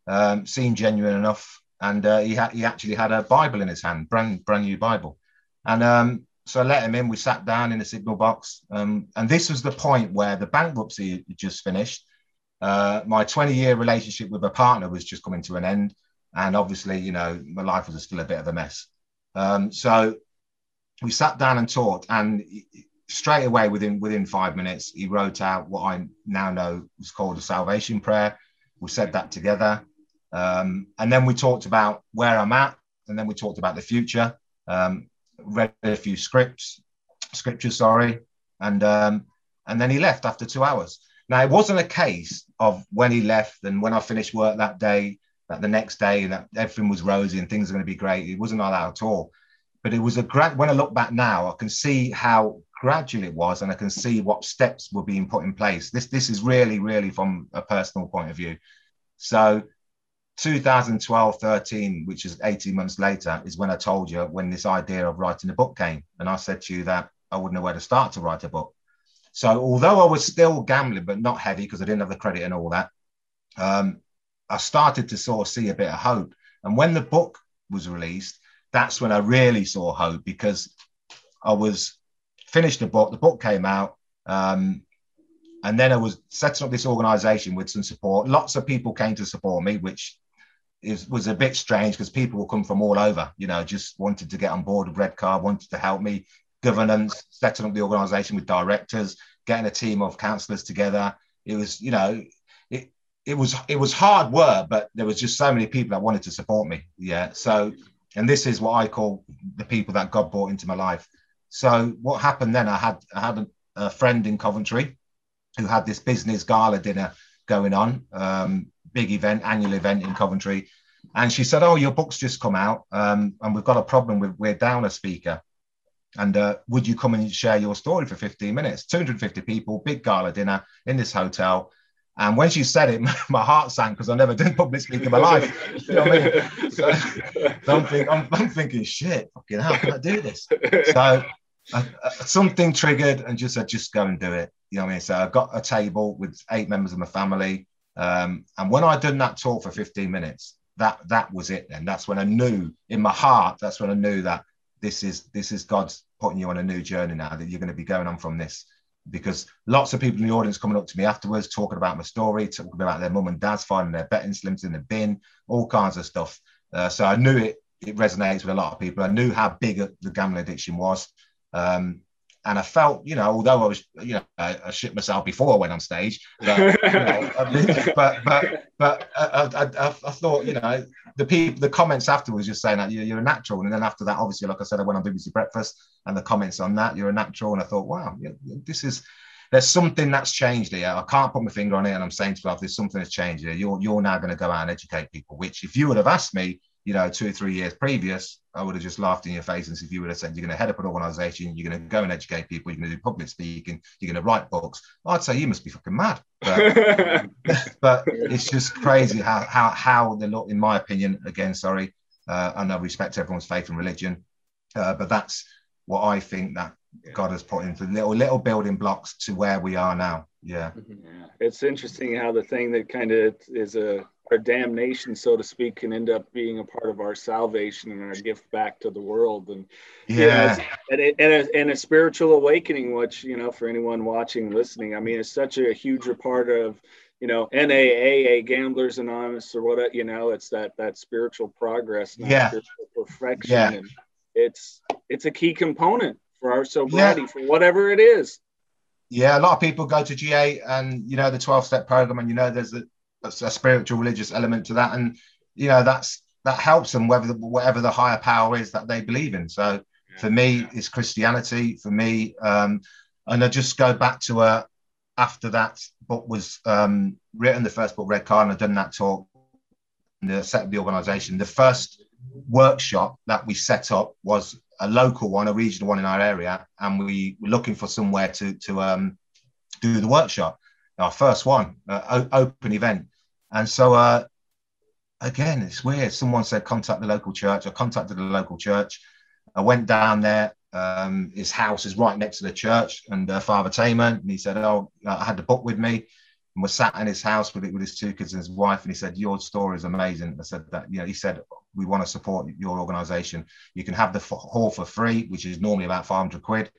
um, seemed genuine enough and uh, he had he actually had a Bible in his hand, brand brand new Bible, and um, so I let him in. We sat down in the signal box, um, and this was the point where the bankruptcy had just finished. Uh, my 20 year relationship with a partner was just coming to an end, and obviously, you know, my life was still a bit of a mess. Um, so we sat down and talked, and straight away, within within five minutes, he wrote out what I now know was called a salvation prayer. We said that together. Um, and then we talked about where I'm at, and then we talked about the future. Um, read a few scripts, scriptures, sorry, and um, and then he left after two hours. Now it wasn't a case of when he left and when I finished work that day, that the next day, that everything was rosy and things are going to be great. It wasn't like that at all. But it was a great. When I look back now, I can see how gradual it was, and I can see what steps were being put in place. This this is really, really from a personal point of view. So 2012 13 which is 18 months later is when i told you when this idea of writing a book came. And i said to you that i wouldn't know where to start to write a book. So although i was still gambling but not heavy because i didn't have the credit and all that um, i started to sort of see a bit of hope. And when the book was released that's when i really saw hope because i was finished the book the book came out um, and then I was setting up this organization with some support. Lots of people came to support me, which it was a bit strange because people will come from all over, you know, just wanted to get on board with Red Card, wanted to help me, governance, setting up the organization with directors, getting a team of counselors together. It was, you know, it it was it was hard work, but there was just so many people that wanted to support me. Yeah. So, and this is what I call the people that God brought into my life. So what happened then? I had I had a, a friend in Coventry who had this business gala dinner going on. Um, big event, annual event in Coventry. And she said, "Oh, your book's just come out, um, and we've got a problem with we're down a speaker. And uh, would you come and share your story for 15 minutes? 250 people, big gala dinner in this hotel." And when she said it, my heart sank because I've never done public speaking in my life. You know what I mean? So, I'm, think, I'm, I'm, thinking, shit, fucking how can I do this? So uh, uh, something triggered and just said, just go and do it. You know what I mean? So I got a table with eight members of my family. Um, and when I'd done that talk for 15 minutes, that that was it. Then that's when I knew in my heart. That's when I knew that this is this is God's putting you on a new journey now. That you're going to be going on from this. Because lots of people in the audience coming up to me afterwards, talking about my story, talking about their mum and dad's finding their betting slims in the bin, all kinds of stuff. Uh, so I knew it it resonates with a lot of people. I knew how big the gambling addiction was. Um, and I felt, you know, although I was, you know, I, I shit myself before I went on stage, but, you know, but but but I, I, I, thought, you know, the people, the comments afterwards, just saying that you're, you're, a natural, and then after that, obviously, like I said, I went on BBC Breakfast, and the comments on that, you're a natural, and I thought, wow, this is. There's something that's changed here. I can't put my finger on it, and I'm saying to myself, there's something that's changed here. You're you're now going to go out and educate people. Which, if you would have asked me you know, two or three years previous, I would have just laughed in your face. And if you would have said, you're going to head up an organization, you're going to go and educate people, you're going to do public speaking, you're going to write books, I'd say you must be fucking mad. But, but it's just crazy how, how, how they look, in my opinion, again, sorry, uh, and I respect everyone's faith and religion. Uh, but that's what I think that yeah. God has put into little little building blocks to where we are now. Yeah. Mm-hmm. yeah. It's interesting how the thing that kind of is a our damnation, so to speak, can end up being a part of our salvation and our gift back to the world. And yeah, you know, and, and, a, and a spiritual awakening, which you know, for anyone watching, listening, I mean, it's such a huge part of you know NAAA Gamblers Anonymous or what you know. It's that that spiritual progress, yeah, spiritual perfection. Yeah. And it's it's a key component for our sobriety yeah. for whatever it is. Yeah, a lot of people go to GA and you know the 12 step program, and you know there's a a, a spiritual religious element to that, and you know that's that helps them whether the, whatever the higher power is that they believe in. So yeah. for me, it's Christianity. For me, um, and I just go back to a uh, after that book was um, written, the first book, Red Card, and I've done that talk, the set up the organisation. The first workshop that we set up was a local one, a regional one in our area, and we were looking for somewhere to to um, do the workshop our first one, uh, open event. And so, uh, again, it's weird. Someone said contact the local church. I contacted the local church. I went down there. Um, his house is right next to the church, and uh, Father Taman. And he said, "Oh, I had the book with me." And was sat in his house with it with his two kids and his wife. And he said, "Your story is amazing." I said that, you know, he said, "We want to support your organisation. You can have the hall for free, which is normally about 500 quid.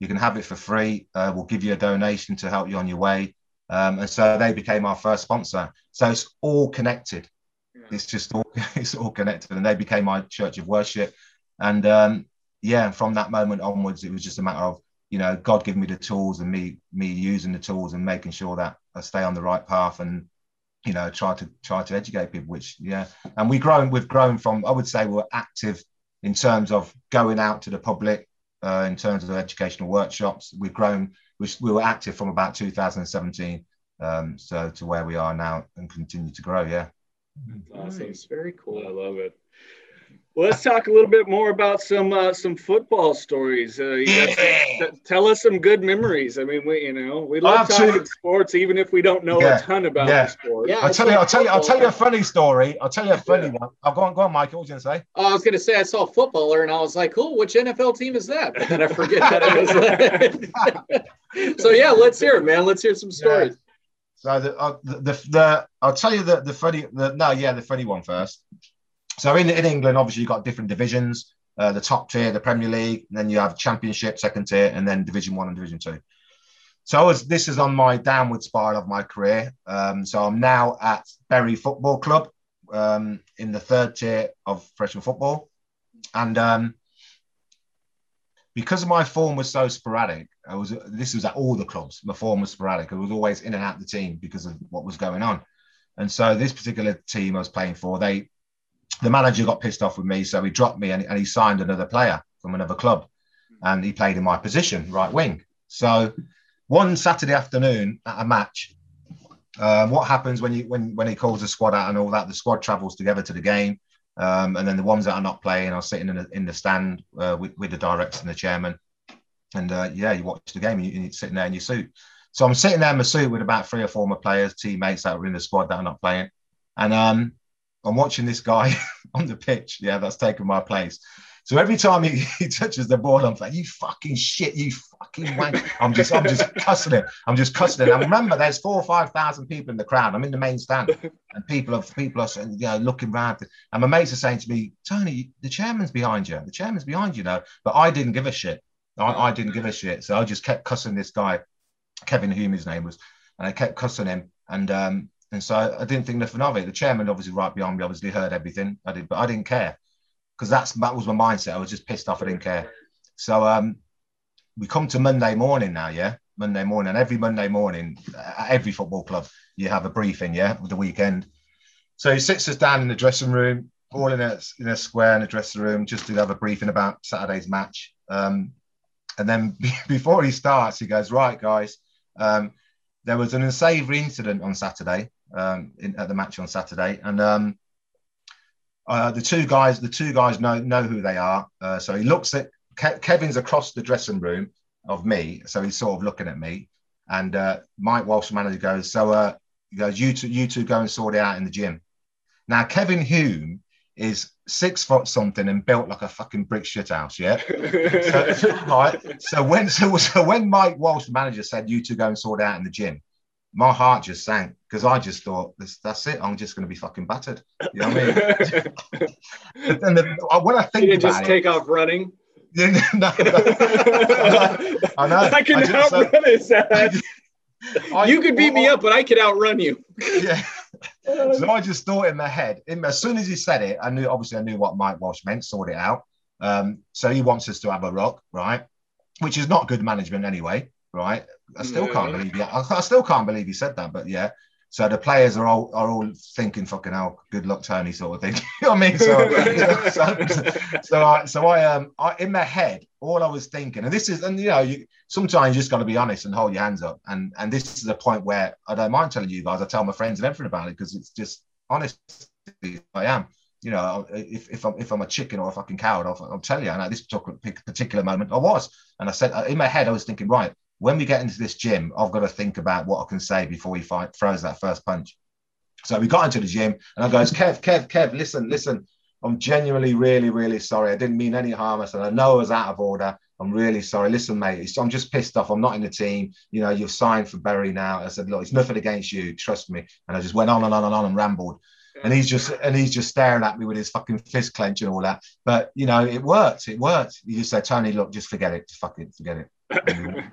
You can have it for free. Uh, we'll give you a donation to help you on your way. Um, and so they became our first sponsor. So it's all connected. Yeah. It's just all it's all connected, and they became my church of worship. And um, yeah, from that moment onwards, it was just a matter of you know God giving me the tools and me me using the tools and making sure that I stay on the right path and you know try to try to educate people. Which yeah, and we've grown we've grown from I would say we're active in terms of going out to the public uh, in terms of educational workshops. We've grown we, we were active from about 2017 um, so to where we are now and continue to grow yeah awesome it's very cool i love it well, let's talk a little bit more about some uh, some football stories. Uh, yeah. tell us some good memories. I mean, we you know we love talking sports, even if we don't know yeah. a ton about yeah. the sport. Yeah, I'll tell you. I'll tell you. I'll tell you a funny story. I'll tell you a funny one. I'll oh, go on. Go on, Michael. What was you gonna say? Oh, I was gonna say I saw a footballer and I was like, "Cool, which NFL team is that?" But then I forget that it was. so yeah, let's hear it, man. Let's hear some stories. So the, uh, the, the the I'll tell you the the funny the no yeah the funny one first. So in, in England, obviously, you've got different divisions. Uh, the top tier, the Premier League, and then you have Championship, second tier, and then Division One and Division Two. So was, this is on my downward spiral of my career. Um, so I'm now at Bury Football Club um, in the third tier of professional football, and um, because my form was so sporadic, I was this was at all the clubs. My form was sporadic. I was always in and out of the team because of what was going on. And so this particular team I was playing for, they the manager got pissed off with me, so he dropped me and, and he signed another player from another club, and he played in my position, right wing. So one Saturday afternoon at a match, um, what happens when you when when he calls the squad out and all that? The squad travels together to the game, um, and then the ones that are not playing are sitting in the, in the stand uh, with, with the director and the chairman. And uh, yeah, you watch the game and, you, are sitting there in your suit. So I'm sitting there in my suit with about three or four more players, teammates that were in the squad that are not playing, and um, I'm watching this guy on the pitch, yeah, that's taken my place. So every time he, he touches the ball, I'm like, you fucking shit, you fucking wank. I'm just, I'm just cussing him. I'm just cussing him. And remember, there's four or five thousand people in the crowd. I'm in the main stand, and people are people are you know looking around. And my mates are saying to me, Tony, the chairman's behind you. The chairman's behind you now. But I didn't give a shit. I, I didn't give a shit. So I just kept cussing this guy, Kevin Hulme, his name was, and I kept cussing him. And um, and so I didn't think nothing of it. The chairman, obviously, right behind me, obviously heard everything. I did, but I didn't care because that's that was my mindset. I was just pissed off. I didn't care. So um, we come to Monday morning now, yeah, Monday morning. And every Monday morning, at every football club, you have a briefing, yeah, with the weekend. So he sits us down in the dressing room, all in a in a square in the dressing room, just to have a briefing about Saturday's match. Um, and then before he starts, he goes, "Right, guys." Um, there was an unsavoury incident on Saturday um, in, at the match on Saturday, and um, uh, the two guys, the two guys know know who they are. Uh, so he looks at Ke- Kevin's across the dressing room of me, so he's sort of looking at me, and uh, Mike Walsh, manager, goes, "So uh, he goes, you two, you two go and sort it out in the gym." Now Kevin Hulme is six foot something and built like a fucking brick shit house. Yeah. so, right. So when so, so when Mike Walsh, the manager, said you two go and sort out in the gym, my heart just sank because I just thought this, that's it. I'm just going to be fucking battered. You know what I mean? and the, when I think you about just it, take off running. no, no, no. I know. I can I so- outrun his ass. I- you could beat me up, but I could outrun you. yeah. So I just thought in my head, in, as soon as he said it, I knew obviously I knew what Mike Walsh meant, sort it out. Um, so he wants us to have a rock, right? Which is not good management anyway, right? I still can't believe yeah, I, I still can't believe he said that, but yeah. So the players are all are all thinking fucking hell, good luck, Tony, sort of thing. you know what I mean? So, so, so I so I um I in my head, all I was thinking, and this is and you know, you sometimes you just gotta be honest and hold your hands up. And and this is a point where I don't mind telling you guys, I tell my friends and everything about it because it's just honest I am. You know, if, if I'm if I'm a chicken or a fucking coward, I'll, I'll tell you. And at this particular particular moment, I was. And I said uh, in my head, I was thinking, right, when we get into this gym, I've got to think about what I can say before he fight, throws that first punch. So we got into the gym, and I goes, Kev, Kev, Kev, listen, listen. I'm genuinely really, really sorry. I didn't mean any harm. I said, I know I was out of order. I'm really sorry. Listen, mate, it's, I'm just pissed off. I'm not in the team. You know, you've signed for Bury now. I said, look, it's nothing against you. Trust me. And I just went on and on and on and rambled. And he's just and he's just staring at me with his fucking fist clenched and all that. But you know, it worked. It worked. You just said, Tony, look, just forget it. Just fuck it, forget it. and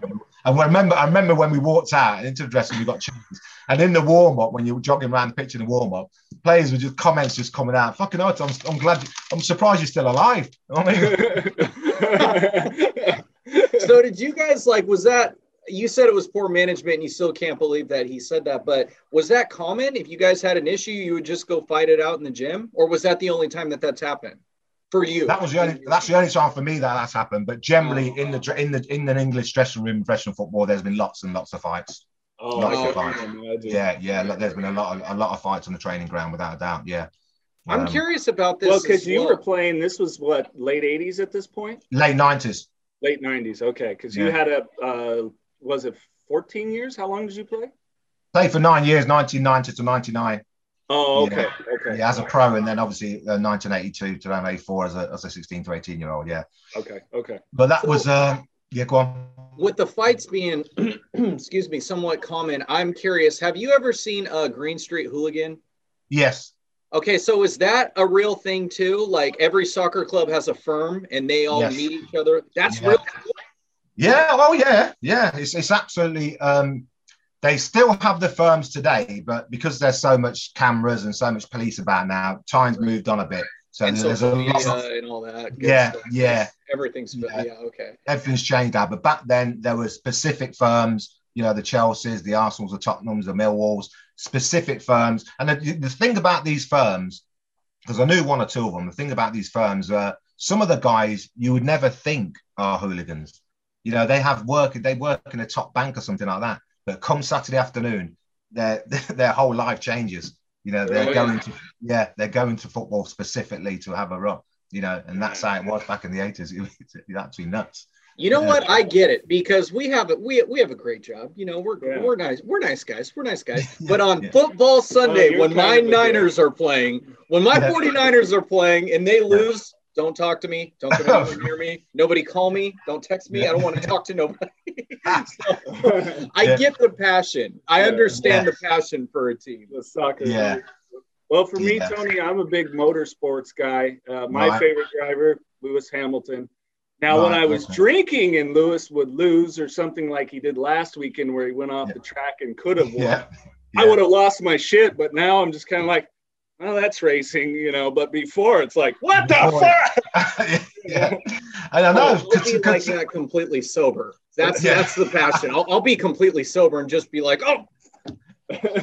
I remember, I remember when we walked out into the dressing, we got changed. And in the warm up, when you were jogging around the pitch in the warm up, players were just comments just coming out. Fucking hell, I'm, I'm glad. I'm surprised you're still alive. You know what I mean? so did you guys like was that you said it was poor management and you still can't believe that he said that but was that common if you guys had an issue you would just go fight it out in the gym or was that the only time that that's happened for you That was the only. That's the only time for me that that's happened. But generally, in the in the in an English dressing room, in professional football, there's been lots and lots of fights. Oh, Lots of fights. Yeah, yeah. There's been a lot of a lot of fights on the training ground, without a doubt. Yeah. I'm Um, curious about this Well, because you well. were playing, this was what late '80s at this point, Late nineties. late '90s. Okay, because you had a uh, was it 14 years? How long did you play? Played for nine years, 1990 to 99. Oh, okay, Yeah. okay, Yeah, as a pro, and then obviously uh, 1982 to around 84 as a, as a 16 to 18 year old. Yeah. okay, okay. But that was, uh, yeah, go on. with the fights being excuse me somewhat common i'm curious have you ever seen a green street hooligan Yes. Okay so is that a real thing too like every soccer club has a firm and they all Yes. meet each other that's Yeah. real Yeah. Oh, yeah. Yeah. It's, it's absolutely, um, they still have the firms today, but because there's so much cameras and so much police about now, time's moved on a bit. So and there's a lot of, and all that yeah, stuff. yeah. everything's Yeah. yeah okay everything's changed now. But back then, there were specific firms, you know, the Chelseas, the Arsenals, the Tottenhams, the Millwalls, specific firms. And the, the thing about these firms, because I knew one or two of them, the thing about these firms, uh, some of the guys you would never think are hooligans. You know, they have work, they work in a top bank or something like that. But come Saturday afternoon, their their whole life changes. You know, they're Oh, yeah. going to yeah, they're going to football specifically to have a run. You know, and that's how it was back in the eighties. It was actually nuts. You know Yeah. what i get it because we have it we, we have a great job you know we're Yeah. we're nice we're nice guys we're nice guys but on yeah. football sunday you're when my kind of a dick. niners are playing when my Yeah. 49ers are playing and they lose don't talk to me don't come anywhere near me nobody call me don't text me i don't want to talk to nobody So, i Yeah. get the passion i Yeah. understand Yeah. the passion for a team the soccer. Yeah. Well, for me, Tony, I'm a big motorsports guy. Uh, my Right. favorite driver, Lewis Hamilton. Now, when I was okay. drinking and Lewis would lose or something like he did last weekend where he went off Yeah. the track and could have won, Yeah. I would have lost my shit. But now I'm just kind of like, well, that's racing, you know. But before, it's like, what the Before- fuck? yeah. And I know. I'll be 'cause- like 'cause- that completely sober that's Yeah. that's the passion I'll, I'll be completely sober and just be like oh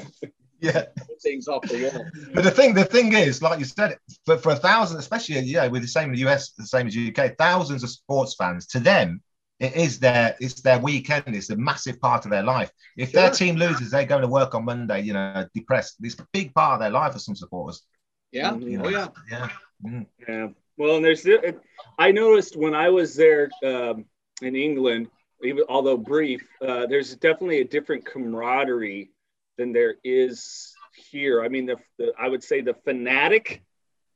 yeah. things off the wall But the thing, the thing is, like you said, for, for a thousand, especially yeah, with the same in the US, the same as UK, thousands of sports fans. To them, it is their it's their weekend. It's a massive part of their life. If their team loses, they're going to work on Monday, you know, depressed. It's a big part of their life for some supporters. yeah Mhm. oh yeah Yeah. Mm. Yeah. Well, and there's, I noticed when I was there um, in England, even although brief, uh, there's definitely a different camaraderie than there is here. I mean, the, the I would say the fanatic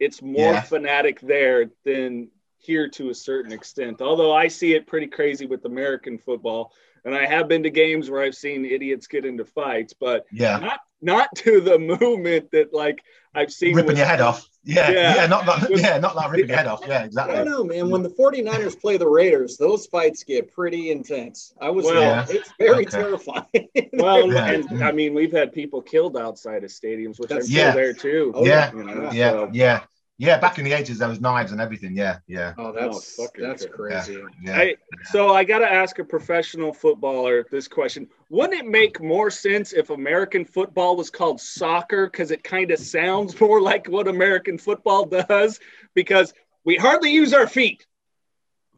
it's more yeah. fanatic there than here to a certain extent. Although I see it pretty crazy with American football, and I have been to games where I've seen idiots get into fights, but yeah, not not to the movement that like I've seen ripping with, your head off. Yeah, yeah, yeah not like yeah, not like ripping your head off. Yeah, exactly. I know, man. When the 49ers play the Raiders, those fights get pretty intense. I was well, yeah. it's very okay. terrifying. well, and I mean, we've had people killed outside of stadiums, which That's, I'm yeah. there too. Oh, yeah, you know, yeah, so. yeah. Yeah, back in the eighties, there was knives and everything. Yeah, yeah. Oh, that's oh, that's crazy. Yeah, yeah, so I got to ask a professional footballer this question: Wouldn't it make more sense if American football was called soccer because it kind of sounds more like what American football does? Because we hardly use our feet.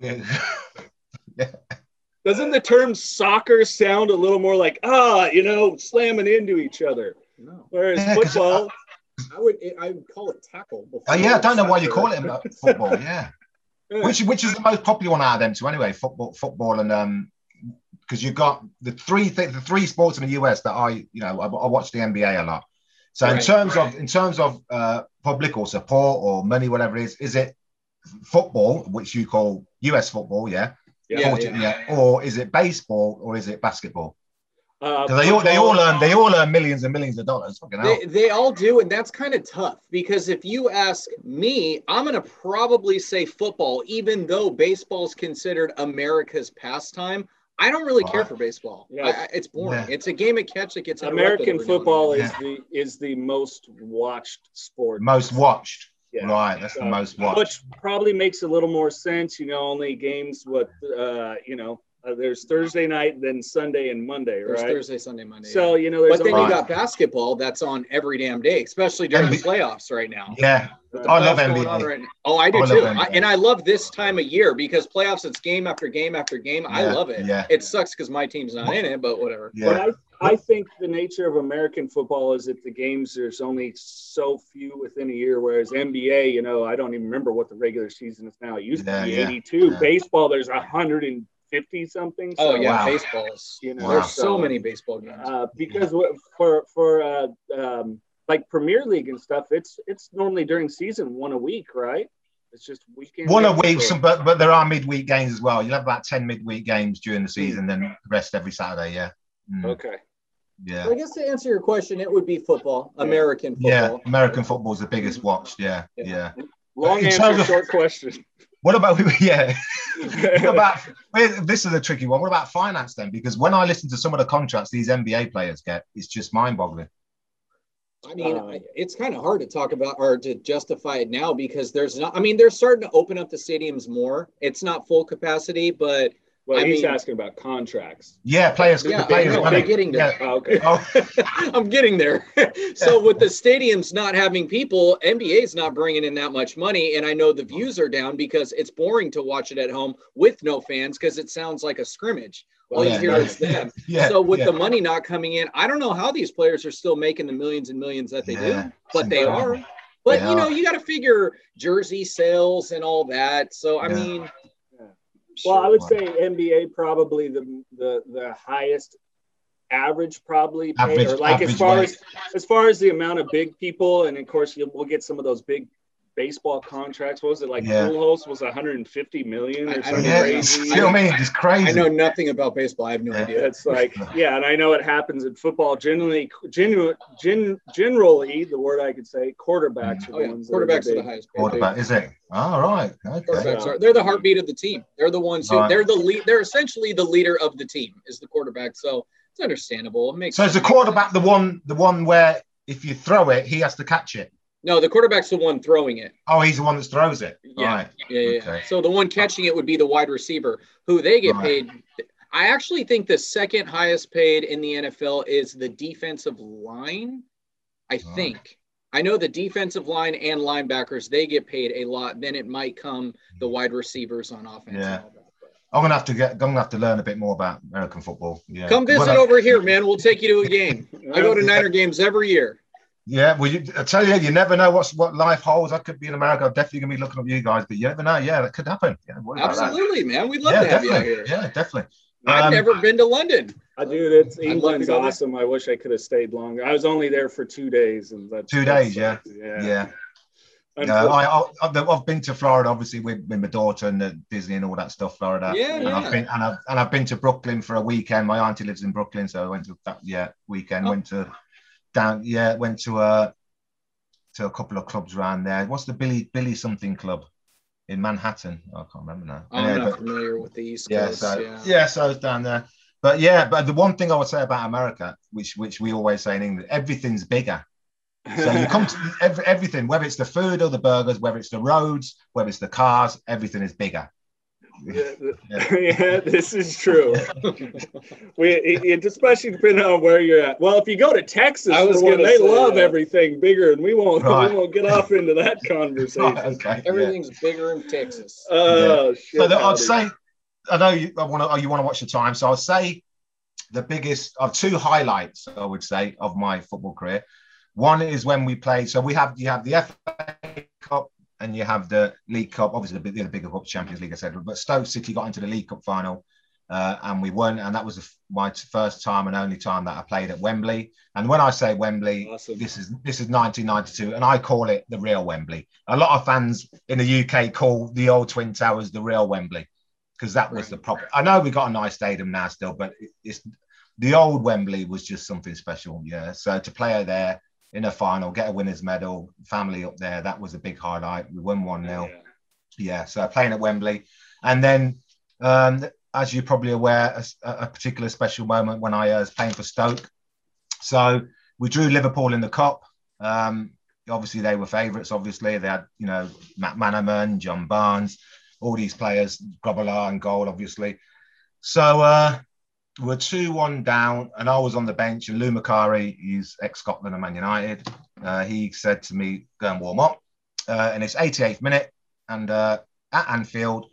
Yeah. yeah. Doesn't the term soccer sound a little more like ah, you know, slamming into each other? No. Whereas football. I would I would call it tackle. Oh yeah, I don't know why you call it football. Yeah, which which is the most popular one out of them two anyway. Football, football, and um, because you've got the three th- the three sports in the US that I you know I, I watch the NBA a lot. So right, in terms right. of in terms of uh, public or support or money, whatever it is, is it football, which you call US football, yeah, yeah, yeah, yeah. or is it baseball or is it basketball? Uh, they all they all earn they all earn millions and millions of dollars. They, they all do, and that's kind of tough because if you ask me, I'm gonna probably say football, even though baseball is considered America's pastime. I don't really wow. care for baseball. Yeah, I, it's boring. Yeah. It's a game of catch that gets American football is yeah. the is the most watched sport. Most watched. Yeah. Right, that's the most watched. Which probably makes a little more sense. You know, only games with, uh, you know uh, there's Thursday night, then Sunday and Monday, right? There's Thursday, Sunday, Monday. So you know, there's but then you got basketball that's on every damn day, especially during the playoffs right now. Yeah, I love NBA. Right oh, I do I too, I, and I love this time of year because playoffs. It's game after game after game. Yeah, I love it. Yeah, it sucks because my team's not in it, but whatever. Yeah. But I, I think the nature of American football is that the games there's only so few within a year, whereas NBA, you know, I don't even remember what the regular season is now. It used yeah, to be 82. Baseball, there's a hundred and 50 something. So, oh yeah, wow. baseballs. You know, wow. there's so many baseball games. Uh, because for for uh, um, like Premier League and stuff, it's it's normally during season one a week, right? It's just weekend. One a week, but but there are midweek games as well. You'll have about ten midweek games during the season, then the rest every Saturday. Yeah. Mm. Okay. Yeah. Well, I guess to answer your question, it would be football, American football. Yeah, American football is the biggest watched. Yeah, yeah. yeah. Long answer, of, short question. What about yeah? what about this is a tricky one. What about finance then? Because when I listen to some of the contracts these NBA players get, it's just mind-boggling. I mean, uh, it's kind of hard to talk about or to justify it now because there's not. I mean, they're starting to open up the stadiums more. It's not full capacity, but well, I he's mean, asking about contracts. Yeah, players. Yeah, players no, I'm getting there. Yeah. Oh, okay. Oh. I'm getting there. so with the stadiums not having people, NBA's not bringing in that much money, and I know the views are down because it's boring to watch it at home with no fans because it sounds like a scrimmage. All yeah, you hear no, is them. Yeah, so with yeah. the money not coming in, I don't know how these players are still making the millions and millions that they do, but they are. But you know, you got to figure jersey sales and all that. So I mean well, I would say NBA probably the the the highest average probably pay, average, or like as far as as far as the amount of big people, and of course you, we'll get some of those big baseball contracts. What was it like? Yeah. Pujols was 150 million or something yeah, crazy. You know I mean? It's crazy. I know nothing about baseball. I have no yeah. idea. It's like yeah, and I know it happens in football. Generally, genu- gen, generally, the word I could say, quarterbacks mm. are oh, the ones. Quarterbacks are the highest. Quarterback is it? All right. Okay. Quarterbacks are. They're the heartbeat of the team. They're the ones who. Right. They're the lead. They're essentially the leader of the team. Is the quarterback. So it's understandable. It makes so is the quarterback the one the one where if you throw it, he has to catch it. No, the quarterback's the one throwing it. Oh, he's the one that throws it. Yeah, right. yeah, yeah. Okay. So the one catching it would be the wide receiver, who they get right. paid. I actually think the second highest paid in the NFL is the defensive line. I think. I know the defensive line and linebackers they get paid a lot. Then it might come the wide receivers on offense. Yeah. I'm gonna have to get. I'm gonna have to learn a bit more about American football. Yeah. Come visit I, over here, man. We'll take you to a game. I go to Niner games every year. Yeah, well, you, I tell you, you never know what's what life holds. I could be in America. I'm definitely gonna be looking at you guys, but you never know. Yeah, that could happen. Yeah, absolutely, man. We'd love yeah, to have definitely. you here. Yeah, definitely. I've um, never been to London. I do. It's England's awesome. I wish I could have stayed longer. I was only there for two days, and that's two days. Yeah. yeah, yeah. I, I, have been to Florida, obviously, with, with my daughter and the Disney and all that stuff, Florida. Yeah, and yeah. I've been and I've and I've been to Brooklyn for a weekend. My auntie lives in Brooklyn, so I went to that yeah weekend. Oh. Went to down yeah went to a to a couple of clubs around there. What's the Billy Billy something club in Manhattan? Oh, I can't remember now. I'm yeah, not but, familiar with the East yeah, Coast. So, yeah, yeah, so I was down there. But yeah, but the one thing I would say about America, which which we always say in England, everything's bigger. So you come to every, everything, whether it's the food or the burgers, whether it's the roads, whether it's the cars, everything is bigger. Yeah, yeah. this is true. we it, especially depending on where you're at. Well, if you go to Texas, I was one, they say, love uh, everything bigger, and we won't right. we won't get off into that conversation. Right, okay, Everything's yeah. bigger in Texas. Oh, yeah. shit, so I'd say, I know you I want to. Oh, you want to watch the time, so I'll say the biggest of two highlights. I would say of my football career. One is when we played. So we have you have the FA Cup and you have the League Cup. Obviously, the, the bigger cup, Champions League, etc. But Stoke City got into the League Cup final, uh, and we won. And that was the, my first time and only time that I played at Wembley. And when I say Wembley, awesome. this is this is 1992, and I call it the real Wembley. A lot of fans in the UK call the old Twin Towers the real Wembley because that was the proper. I know we got a nice stadium now still, but it's the old Wembley was just something special. Yeah, so to play there in a final, get a winner's medal, family up there. That was a big highlight. We won 1 0. Yeah. yeah. so playing at Wembley. And then, um, as you're probably aware, a, a, particular special moment when I uh, was playing for Stoke. So we drew Liverpool in the Cup. Um, obviously, they were favourites, obviously. They had, you know, McManaman, John Barnes, all these players, Grobbelaar and goal, obviously. So, uh, we're 2 1 down, and I was on the bench. And Lou Macari, he's ex Scotland and Man United, uh, he said to me, Go and warm up. Uh, and it's 88th minute, and uh, at Anfield.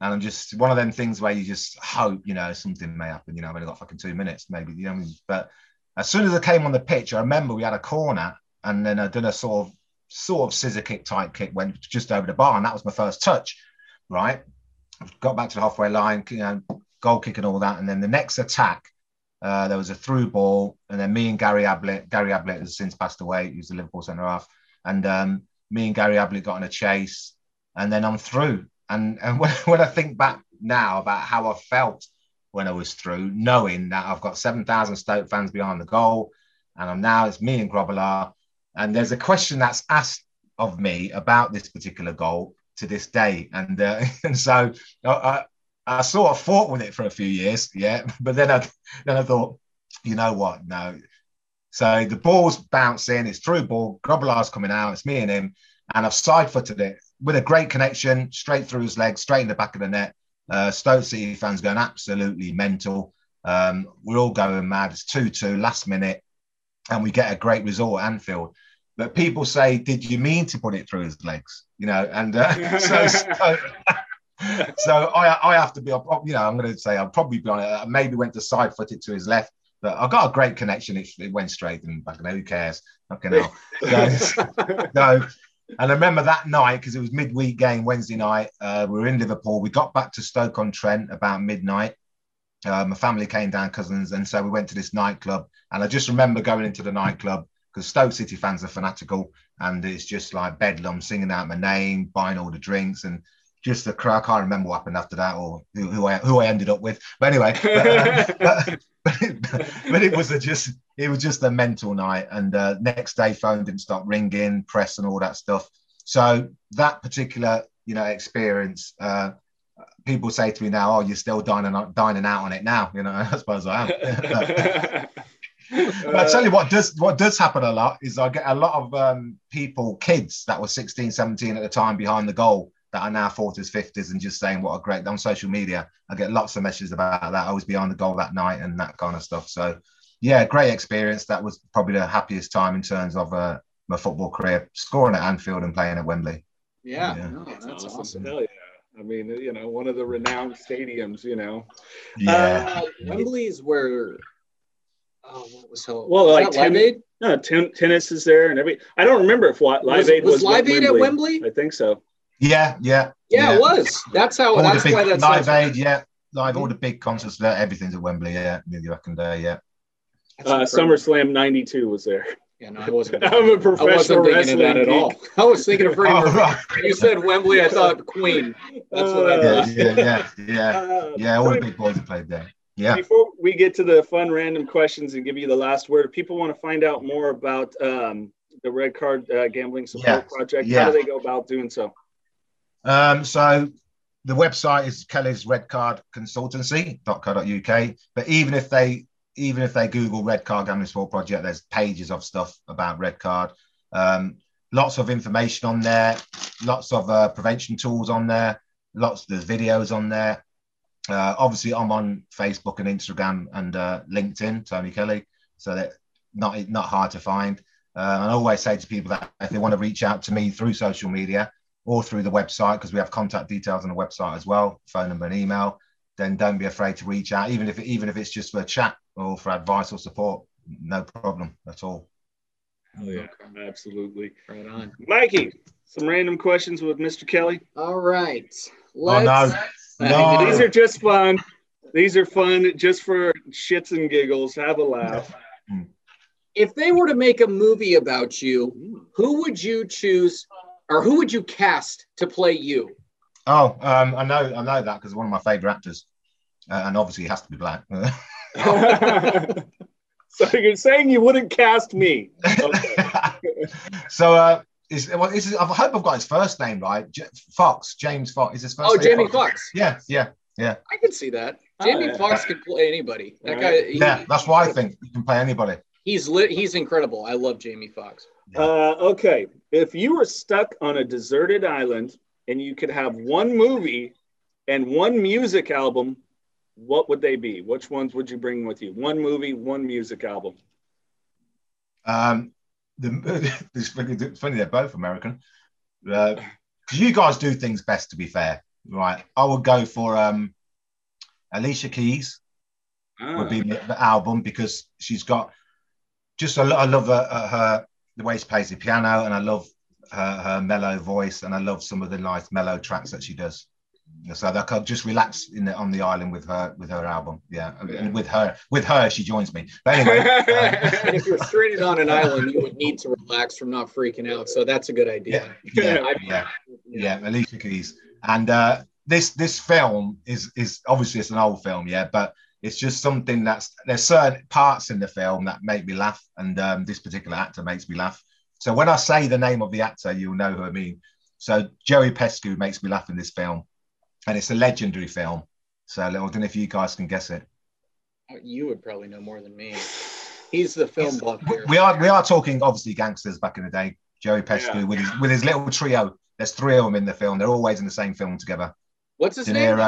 And I'm just one of them things where you just hope, you know, something may happen. You know, I've only got fucking two minutes, maybe, you know. But as soon as I came on the pitch, I remember we had a corner, and then I did a sort of sort of scissor kick type kick, went just over the bar, and that was my first touch, right? Got back to the halfway line, you know, goal kick and all that. And then the next attack, uh, there was a through ball, and then me and Gary Ablett, Gary Ablett has since passed away. He was the Liverpool centre half, and um, me and Gary Ablett got on a chase, and then I'm through. And and when, when I think back now about how I felt when I was through, knowing that I've got seven thousand Stoke fans behind the goal, and I'm now it's me and Grobbelaar, and there's a question that's asked of me about this particular goal to this day, and uh, and so uh, I sort of fought with it for a few years, yeah. But then I then I thought, you know what? No. So the ball's bouncing, it's through ball, Grobbelaar's coming out, it's me and him, and I've side footed it with a great connection, straight through his legs, straight in the back of the net. Uh, Stoke City fans going absolutely mental. Um, we're all going mad. It's 2 2 last minute, and we get a great result at Anfield. But people say, Did you mean to put it through his legs? You know, and uh, so, so so I, I have to be, you know, I'm going to say I'll probably be on it. I maybe went to side foot it to his left, but I got a great connection. It, it went straight and back. Who cares? Fucking hell. So, no. And I remember that night because it was midweek game Wednesday night. Uh, we were in Liverpool. We got back to Stoke on Trent about midnight. Uh, my family came down, cousins, and so we went to this nightclub. And I just remember going into the nightclub because Stoke City fans are fanatical, and it's just like bedlam, singing out my name, buying all the drinks, and just the crowd. I can't remember what happened after that or who, who I who I ended up with. But anyway, but, uh, but, but, it was a just it was just a mental night. And uh, next day, phone didn't stop ringing, press and all that stuff. So that particular you know experience. Uh, people say to me now, "Oh, you're still dining dining out on it now." You know, I suppose I am. but I tell you what does what does happen a lot is I get a lot of um, people, kids that were 16, 17 at the time behind the goal that are now 40s, 50s, and just saying what a great on social media. I get lots of messages about that. I was behind the goal that night and that kind of stuff. So, yeah, great experience. That was probably the happiest time in terms of uh, my football career, scoring at Anfield and playing at Wembley. Yeah, yeah. No, that's, that's awesome. awesome. Hell yeah. I mean, you know, one of the renowned stadiums, you know. Yeah. Uh, Wembley is where Oh, what was hell? Well, like ten, Live Aid? No, ten, tennis is there and every. I don't remember if what Live was, Aid was, was Live Aid at Wembley. I think so. Yeah, yeah, yeah, yeah. it was. That's how. All that's big, why that's Live Aid. Yeah, live all the big concerts there. Everything's at Wembley. Yeah, near the Day. Yeah. Uh, SummerSlam '92 was there. Yeah, no, I wasn't. I'm a professional I wasn't thinking of that at all. I was thinking of Freddie Oh, right. You said Wembley, I thought Queen. That's what I thought. yeah, yeah, yeah, yeah, Uh, yeah. All the big boys have played there. Yeah. Before we get to the fun random questions and give you the last word, if people want to find out more about um, the Red Card uh, Gambling Support Yeah, Project, yeah. how do they go about doing so? Um, so the website is Kelly's Red Card Consultancy.co.uk. But even if they even if they Google Red Card Gambling Support Project, there's pages of stuff about Red Card. Um, lots of information on there, lots of uh, prevention tools on there, lots there's videos on there. Uh, obviously, I'm on Facebook and Instagram and uh, LinkedIn, Tony Kelly, so that not not hard to find. Uh, and I always say to people that if they want to reach out to me through social media or through the website, because we have contact details on the website as well, phone number and email, then don't be afraid to reach out, even if even if it's just for a chat or for advice or support. No problem at all. Oh, yeah, absolutely. Right on. Mikey, some random questions with Mr. Kelly. All right. Oh Let's. no, no. These are just fun. These are fun just for shits and giggles. Have a laugh. Mm. If they were to make a movie about you, who would you choose, or who would you cast to play you? Oh, um, I know, I know that because one of my favorite actors, uh, and obviously he has to be black. so you're saying you wouldn't cast me? Okay. so, uh, is, well, is, I hope I've got his first name right. J- Fox, James Fox. Is his first Oh, name Jamie Foxx. Yeah, yeah, yeah, I can see that. Oh, Jamie yeah. Foxx could play anybody. That Right. guy. he- yeah. That's why I think he can play anybody. he's lit. He's incredible. I love Jamie Foxx. Uh, okay. If you were stuck on a deserted island and you could have one movie and one music album, what would they be? Which ones would you bring with you? One movie, one music album. Um, the, it's, funny, they're both American. Because you guys do things best, to be fair, right? I would go for um, Alicia Keys would be Ah, the album because she's got just a I love her, her the way she plays the piano, and I love her, her mellow voice, and I love some of the nice mellow tracks that she does. So I could just relax in the, on the island with her with her album. Yeah, and with her with her she joins me. But anyway, And if you're stranded on an island, you would need to relax from not freaking out. So that's a good idea. yeah, yeah, I- yeah, yeah, Alicia Keys. And uh, this this film is is obviously it's an old film, yeah, but it's just something that's there's certain parts in the film that make me laugh, and um, this particular actor makes me laugh. So when I say the name of the actor, you'll know who I mean. So Joey Pesci makes me laugh in this film, and it's a legendary film. So I don't know if you guys can guess it. You would probably know more than me. He's the film buff. We are we are talking obviously gangsters back in the day. Joey Pesci Yeah. with his with his little trio. There's three of them in the film. They're always in the same film together. What's his De name?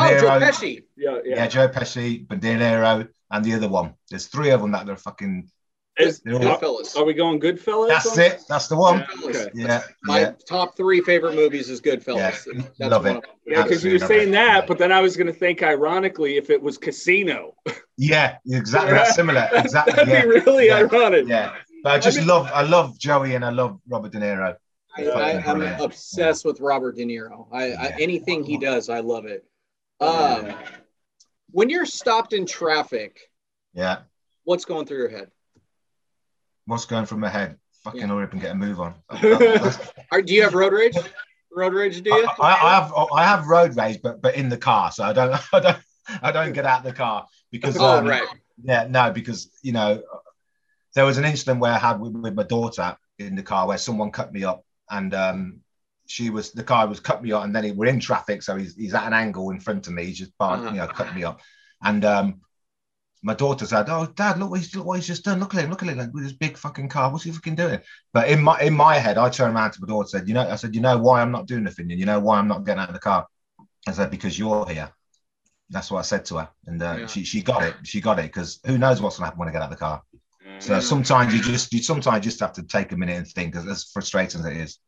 Niro, Oh, Joe Pesci. yeah, yeah. yeah. Joe Pesci, but De Niro, and the other one. There's three of them that they're fucking. Is- They're all- Goodfellas. are we going Goodfellas? That's on it. That's the one. Yeah, okay. Yeah, My yeah. top three favorite movies is Goodfellas. Yeah, That's love it. Yeah, because you were Absolutely. saying that, but then I was going to think, ironically, if it was Casino, Yeah, exactly. That's similar. Exactly. that'd Yeah, be really ironic. yeah. But I just I mean- love, I love Joey and I love Robert De Niro. I, I, I'm obsessed with Robert De Niro. I, I anything he does, I love it. Um, when you're stopped in traffic, Yeah. what's going through your head? What's going through my head? Fucking Yeah. hurry up and get a move on. Are, do you have road rage? Road rage, do you? I, I have I have road rage, but but in the car, so I don't I don't I don't get out of the car because oh, um, right. yeah no because you know there was an incident where I had with, with my daughter in the car where someone cut me up and um she was the car was cut me up and then he, we're in traffic so he's, he's at an angle in front of me he's just bar, Uh-huh. you know cut me up and um my daughter said, "Oh, Dad, look what he's look what he's just done. Look at him, look at him like, with his big fucking car. What's he fucking doing?" But in my in my head, I turned around to my daughter, and said, "You know," I said, "You know why I'm not doing nothing? You know why I'm not getting out of the car?" I said, "Because you're here." That's what I said to her, and uh, Yeah. she she got it. She got it because who knows what's gonna happen when I get out of the car. So sometimes you just you sometimes just have to take a minute and think, as frustrating as it is.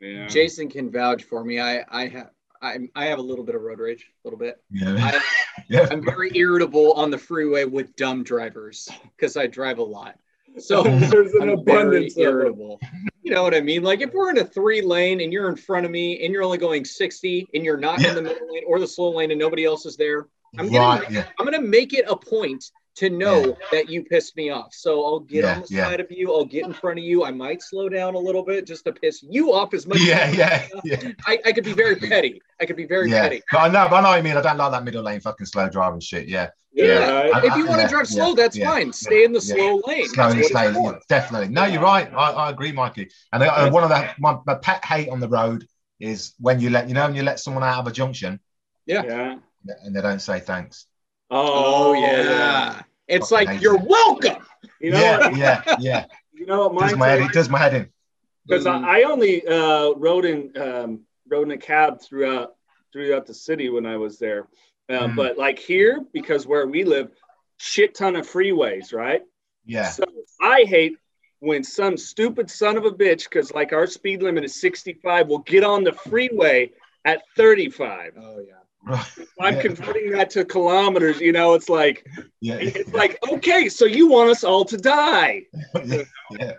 Yeah. Jason can vouch for me. I I have I'm, I have a little bit of road rage, a little bit. Yeah, I, yeah. I'm very irritable on the freeway with dumb drivers because I drive a lot. So There's an I'm very abundance of irritable. You know what I mean? Like if we're in a three lane and you're in front of me and you're only going 60 and you're not Yeah. in the middle lane or the slow lane and nobody else is there, I'm gonna right. Yeah. I'm gonna make it a point to know yeah. that you pissed me off. So I'll get yeah, on the yeah. side of you. I'll get in front of you. I might slow down a little bit just to piss you off as much. Yeah, as yeah, yeah. I, I could be very petty. I could be very petty. But I know, but I know what I mean. I don't like that middle lane fucking slow driving shit. Yeah. Yeah. I, if you want to drive slow, that's fine. Stay in the slow lane. Slowly stay. definitely. No, you're right. I, I agree, Mikey. And uh, one of the my, my pet hate on the road is when you let you know when you let someone out of a junction. Yeah. Yeah. And they don't say thanks. Oh, oh yeah. It's like you're welcome. You know, yeah, yeah, yeah. You know what? Does my head, does my head in. Because mm. I, I, only uh, rode in um, rode in a cab throughout throughout the city when I was there. Uh, mm. But like here, because where we live, shit ton of freeways, right? Yeah. So I hate when some stupid son of a bitch, because like our speed limit is 65, will get on the freeway at 35. Oh yeah. I'm yeah. converting that to kilometers. You know, it's like, yeah, it's like, okay, so you want us all to die. yeah. yeah.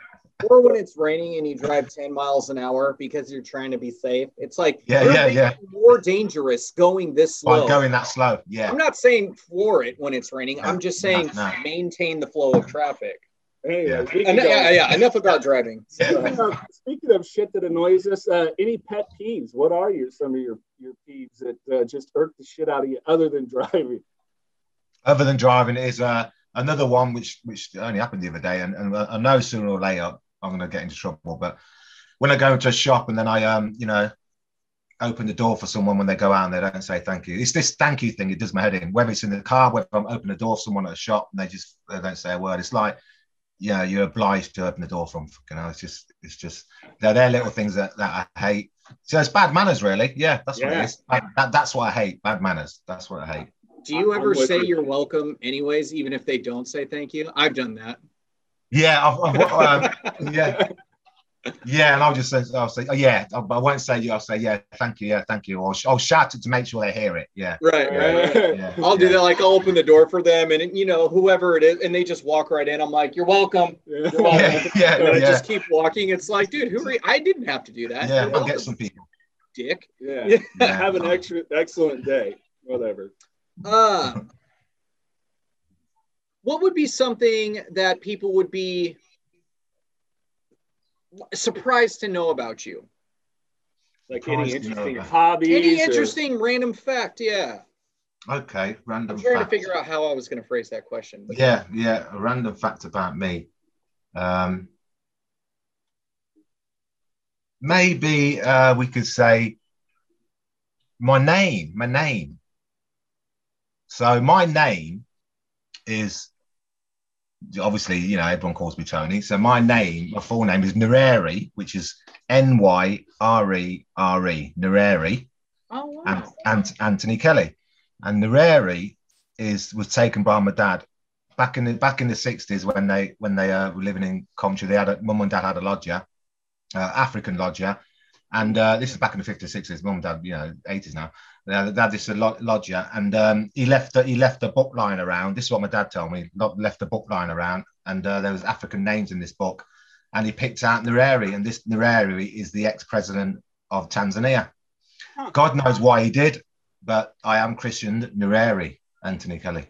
Or when it's raining and you drive 10 miles an hour because you're trying to be safe. It's like, yeah, yeah, yeah. More dangerous going this slow. By going that slow. Yeah. I'm not saying floor it when it's raining. No, I'm just saying no, no. maintain the flow of traffic. Hey, yeah. En- yeah, yeah, enough about driving. Speaking, of, speaking of shit that annoys us, uh, any pet peeves? What are your some of your your peeves that uh, just irk the shit out of you, other than driving? Other than driving is uh, another one which which only happened the other day, and, and I know sooner or later I'm going to get into trouble. But when I go into a shop and then I um you know open the door for someone when they go out and they don't say thank you. It's this thank you thing. It does my head in. Whether it's in the car, whether I'm opening the door for someone at a shop and they just they don't say a word. It's like yeah, you're obliged to open the door from. You know, it's just, it's just, they're, they're little things that, that I hate. So it's bad manners, really. Yeah, that's yeah. what it is. Bad, that, that's what I hate. Bad manners. That's what I hate. Do you ever say you're welcome, anyways, even if they don't say thank you? I've done that. Yeah, I've, I've, um, yeah. Yeah, and I'll just say, I'll say, oh yeah, I won't say you. I'll say, yeah, thank you, yeah, thank you, or I'll shout it to make sure they hear it. Yeah, right, right. right. Yeah, I'll yeah. do that. Like I'll open the door for them, and you know, whoever it is, and they just walk right in. I'm like, you're welcome. You're welcome. Yeah, yeah, and I just keep walking. It's like, dude, who are you? I didn't have to do that. Yeah, I'll get some people. Dick. Yeah. Have an extra excellent day. Whatever. Uh, what would be something that people would be surprised to know about you? Like any interesting hobbies? Any interesting or... random fact? Yeah. Okay, random. I'm trying fact. to figure out how I was going to phrase that question. But... Yeah, yeah, a random fact about me. Um, maybe uh, we could say my name. My name. So my name is obviously, you know, everyone calls me Tony. So my name, my full name is Nyerere, which is N Y R E R E, Nyerere. Oh, wow. And, and Anthony Kelly. And Nyerere is was taken by my dad back in the back in the 60s when they when they uh, were living in Coventry. They had a mum and dad had a lodger, uh, African lodger. And uh, this is back in the 50s, 60s. Mum and dad, you know, 80s now. Uh, they had this lodger, and um, he left the, he left the book line around. This is what my dad told me. Left the book line around, and uh, there was African names in this book, and he picked out Nyerere, and this Nyerere is the ex-president of Tanzania. God knows why he did, but I am christened Nyerere, Anthony Kelly.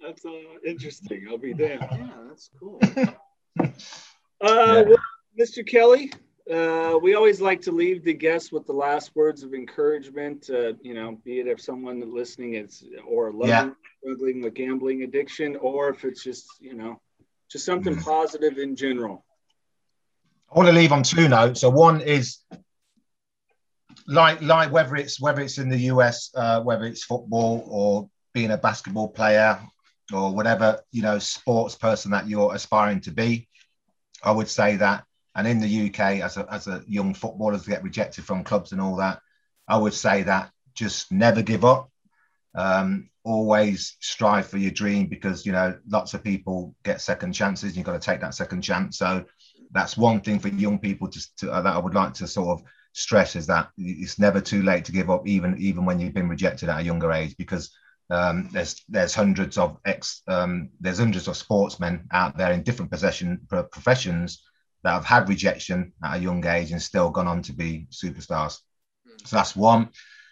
That's uh, interesting. I'll be there. yeah, that's cool. uh, yeah. well, Mr. Kelly, uh, we always like to leave the guests with the last words of encouragement. Uh, you know, be it if someone listening is or loving, yeah. struggling with gambling addiction, or if it's just you know, just something mm. positive in general. I want to leave on two notes. So one is like like whether it's whether it's in the US, uh, whether it's football or being a basketball player or whatever you know sports person that you're aspiring to be. I would say that and in the UK, as a, as a young footballer to get rejected from clubs and all that, I would say that just never give up. Um, always strive for your dream because you know lots of people get second chances. You've got to take that second chance. So that's one thing for young people to, to uh, that I would like to sort of stress is that it's never too late to give up, even even when you've been rejected at a younger age, because um, there's there's hundreds of ex um, there's hundreds of sportsmen out there in different possession professions that have had rejection at a young age and still gone on to be superstars. Mm. So that's one.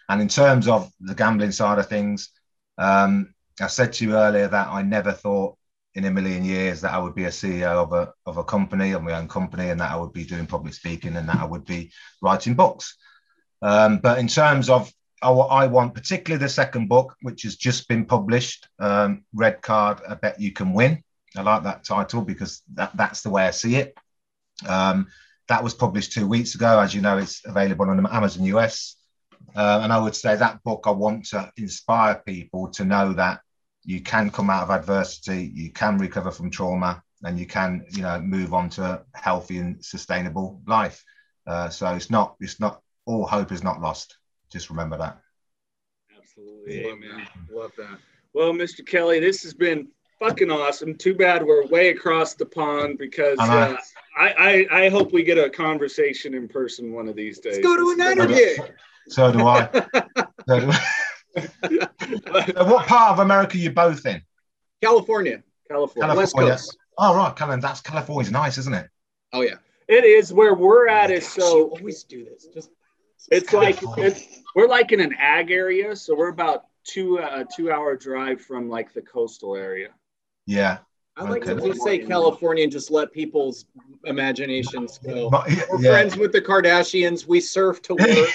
And in terms of the gambling side of things, um, I said to you earlier that I never thought in a million years that I would be a CEO of a of a company, of my own company, and that I would be doing public speaking, and that I would be writing books. Um, but in terms of what I want, particularly the second book, which has just been published, um, Red Card, I Bet You Can Win. I like that title because that, that's the way I see it. Um, that was published two weeks ago. As you know, it's available on Amazon US. Uh, and I would say that book, I want to inspire people to know that you can come out of adversity, you can recover from trauma, and you can, you know, move on to a healthy and sustainable life. Uh, so it's not, it's not all hope is not lost. Just remember that. Absolutely, amen. Love that. Well, Mr. Kelly, this has been fucking awesome. Too bad we're way across the pond because uh, I, I, I hope we get a conversation in person one of these days. Let's go to an interview. So do I. so do I. what part of America are you both in? California. California. West Coast. Oh, right. California. That's California's nice, isn't it? Oh, yeah. It is where we're at. Is so. Always do this. Just. It's like it's, we're like in an ag area, so we're about two uh, two hour drive from like the coastal area. Yeah. I like okay. to just say California and just let people's imaginations go. yeah, We're friends with the Kardashians. We surf to work,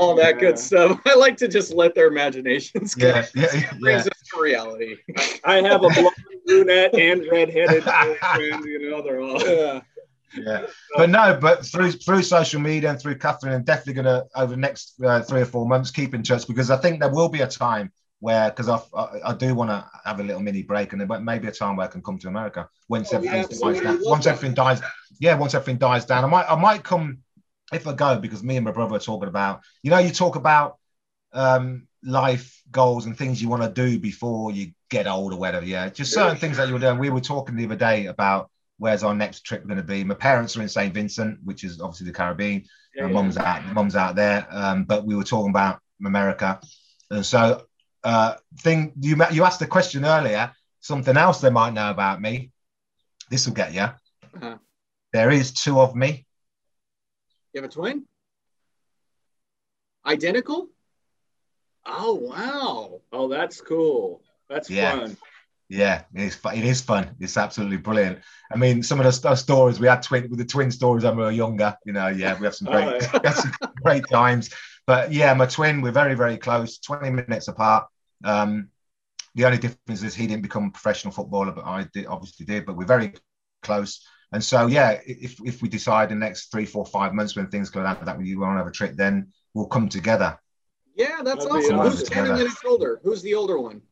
all that yeah. good stuff. I like to just let their imaginations go. Yeah, yeah, yeah. brings us to reality. I have a blonde, brunette, and redheaded friend. You know, they're all. Yeah. Yeah, but no, but through through social media and through Catherine, I'm definitely going to over the next uh, three or four months keep in touch because I think there will be a time where because I, I, I do want to have a little mini break and there may be a time where I can come to America once oh, everything dies down. Once everything dies, yeah, once everything dies down, I might I might come if I go because me and my brother are talking about you know you talk about um, life goals and things you want to do before you get old or whatever. Yeah, just certain things that you're doing. We were talking the other day about where's our next trip going to be. My parents are in St. Vincent, which is obviously the Caribbean. Yeah, Mum's out, mum's out there. Um, but we were talking about America, and so uh, thing you you asked a question earlier. Something else they might know about me. This will get you. Uh-huh. There is two of me. You have a twin? Identical? Oh wow! Oh, that's cool. That's yeah. fun. Yeah, it's fun. it is fun. It's absolutely brilliant. I mean, some of the st- stories we had twin with the twin stories when we were younger. You know, yeah, we have some great, oh, yeah. some great times. But yeah, my twin, we're very, very close. Twenty minutes apart. Um, the only difference is he didn't become a professional footballer, but I did, obviously did. But we're very close. And so, yeah, if, if we decide in the next three, four, five months when things go down that we want to have a trip, then we'll come together. Yeah, that's awesome. Who's standing minutes older? Who's the older one?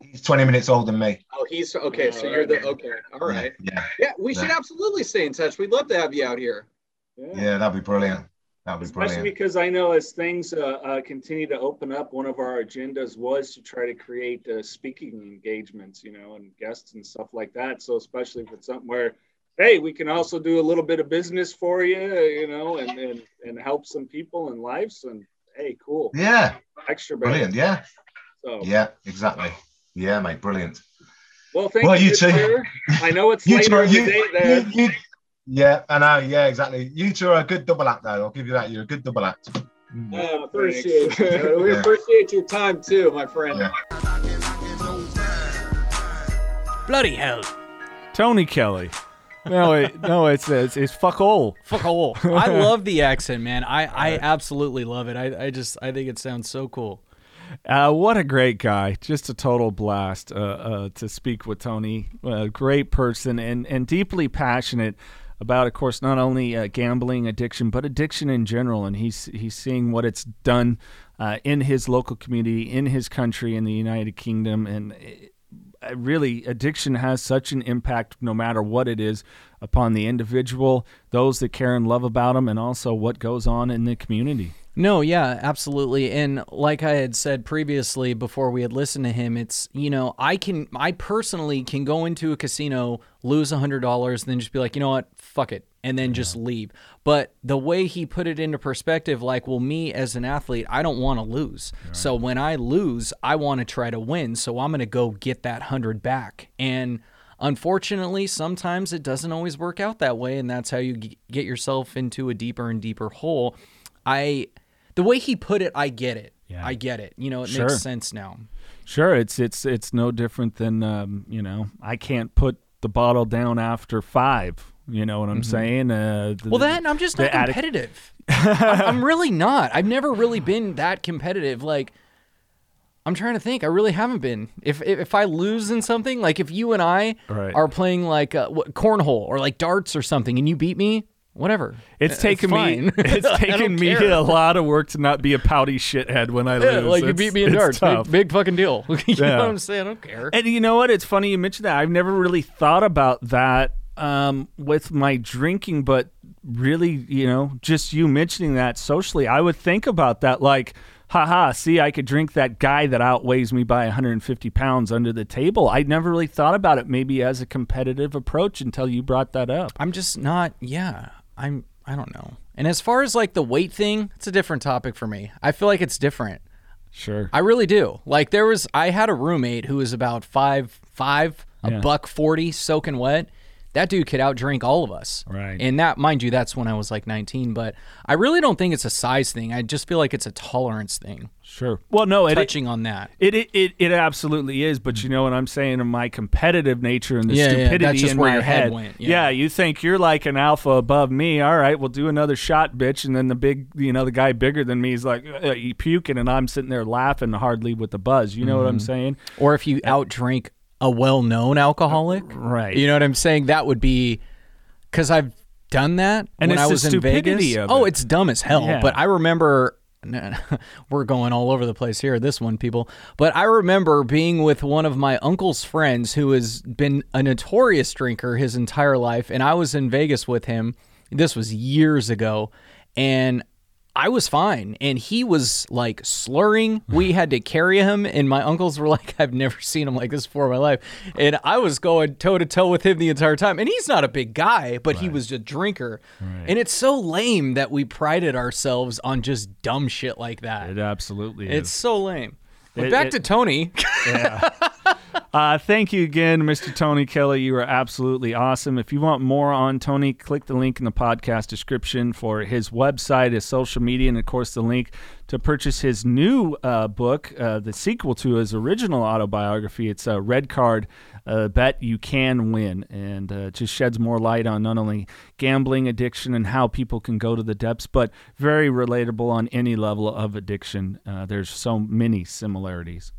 He's 20 minutes older than me. Oh, he's okay. So you're the okay. All right. Yeah. Yeah. yeah we should absolutely stay in touch. We'd love to have you out here. Yeah, yeah that'd be brilliant. That was Especially brilliant. because I know as things uh, uh, continue to open up, one of our agendas was to try to create uh, speaking engagements, you know, and guests and stuff like that. So especially if it's something where, hey, we can also do a little bit of business for you, you know, and and, and help some people and lives. And hey, cool. Yeah. Extra brilliant. Yeah. So yeah, exactly. Yeah, mate, brilliant. Well, thank well, you, you two. I know it's later in the day there. You, you, yeah, I know. Yeah, exactly. You two are a good double act, though. I'll give you that. You're a good double act. Mm. Yeah, appreciate it. we yeah. appreciate your time too, my friend. Yeah. Bloody hell. Tony Kelly. No, it, no, it's, it's it's fuck all. Fuck all. I love the accent, man. I, I absolutely love it. I, I just I think it sounds so cool. Uh, what a great guy! Just a total blast uh, uh, to speak with Tony. A great person and and deeply passionate about, of course, not only uh, gambling addiction, but addiction in general. And he's he's seeing what it's done uh, in his local community, in his country, in the United Kingdom, and it, uh, really, addiction has such an impact, no matter what it is, upon the individual, those that care and love about them, and also what goes on in the community. No, yeah, absolutely. And like I had said previously before we had listened to him, it's, you know, I can, I personally can go into a casino, lose a $100, and then just be like, you know what, fuck it, and then just leave. But the way he put it into perspective, like, well, me as an athlete, I don't want to lose. Right. So when I lose, I want to try to win. So I'm going to go get that 100 back. And, Unfortunately, sometimes it doesn't always work out that way, and that's how you get yourself into a deeper and deeper hole. I the way he put it, I get it. yeah. I get it. You know, it sure. makes sense now. Sure, it's it's it's no different than um, you know, I can't put the bottle down after five. You know what I'm mm-hmm. saying? Uh, the, well, then I'm just not competitive. I'm, I'm really not. I've never really been that competitive. Like, I'm trying to think. I really haven't been. If if, if I lose in something, like if you and I right. are playing like uh, what, cornhole or like darts or something, and you beat me, whatever. It's taken me it's taken me care. a lot of work to not be a pouty shithead when I yeah, lose. Like it's, you beat me in darts, big, big, fucking deal. you yeah. know what I'm saying? I don't care. And you know what? It's funny you mentioned that. I've never really thought about that um, with my drinking, but really, you know, just you mentioning that socially, I would think about that like. Haha, see, I could drink that guy that outweighs me by 150 pounds under the table. I never really thought about it maybe as a competitive approach until you brought that up. I'm just not, yeah. I'm I don't know. And as far as like the weight thing, it's a different topic for me. I feel like it's different. Sure. I really do. Like there was I had a roommate who was about five five, a buck forty, soaking wet that dude could outdrink all of us. Right. And that, mind you, that's when I was like 19. But I really don't think it's a size thing. I just feel like it's a tolerance thing. Sure. Well, no, it, touching on that, it, it it it absolutely is. But you know what I'm saying? In my competitive nature and the yeah, stupidity yeah, in my head, head went, yeah. yeah. you think you're like an alpha above me. All right, we'll do another shot, bitch. And then the big, you know, the guy bigger than me is like uh, puking, and I'm sitting there laughing hardly with the buzz. You know mm-hmm. what I'm mm-hmm. saying? Or if you outdrink a well-known alcoholic, right? You know what I'm saying? That would be because I've done that and when I was in Vegas. oh, it's dumb as hell. Yeah. But I remember we're going all over the place here. This one, people. But I remember being with one of my uncle's friends who has been a notorious drinker his entire life, and I was in Vegas with him. This was years ago, and I was fine. And he was like slurring. We had to carry him. And my uncles were like, I've never seen him like this before in my life. And I was going toe to toe with him the entire time. And he's not a big guy, but right. he was a drinker. Right. And it's so lame that we prided ourselves on just dumb shit like that. It absolutely is. It's so lame. But it, back it, to Tony. Yeah. Uh, thank you again, Mr. Tony Kelly. You are absolutely awesome. If you want more on Tony, click the link in the podcast description for his website, his social media, and of course the link to purchase his new uh, book, uh, the sequel to his original autobiography. It's a Red Card uh, Bet You Can Win, and uh, just sheds more light on not only gambling addiction and how people can go to the depths, but very relatable on any level of addiction. Uh, there's so many similarities.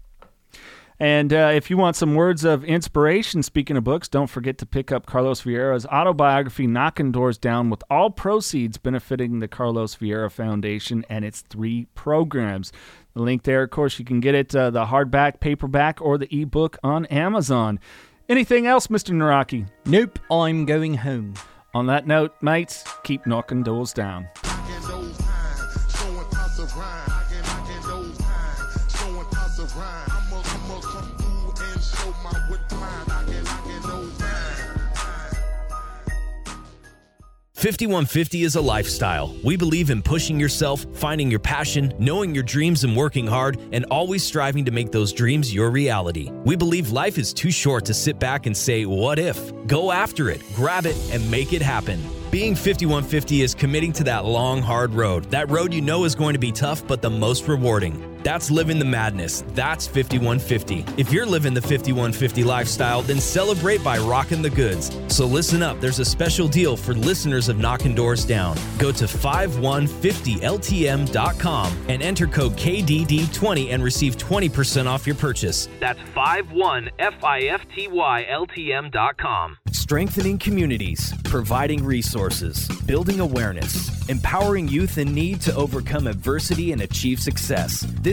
And uh, if you want some words of inspiration, speaking of books, don't forget to pick up Carlos Vieira's autobiography, Knocking Doors Down, with all proceeds benefiting the Carlos Vieira Foundation and its three programs. The link there, of course, you can get it uh, the hardback, paperback, or the ebook on Amazon. Anything else, Mr. Naraki? Nope, I'm going home. On that note, mates, keep knocking doors down. 5150 is a lifestyle. We believe in pushing yourself, finding your passion, knowing your dreams, and working hard, and always striving to make those dreams your reality. We believe life is too short to sit back and say, What if? Go after it, grab it, and make it happen. Being 5150 is committing to that long, hard road. That road you know is going to be tough, but the most rewarding. That's living the madness. That's 5150. If you're living the 5150 lifestyle, then celebrate by rocking the goods. So listen up, there's a special deal for listeners of Knocking Doors Down. Go to 5150ltm.com and enter code KDD20 and receive 20% off your purchase. That's 5150ltm.com. Strengthening communities, providing resources, building awareness, empowering youth in need to overcome adversity and achieve success. This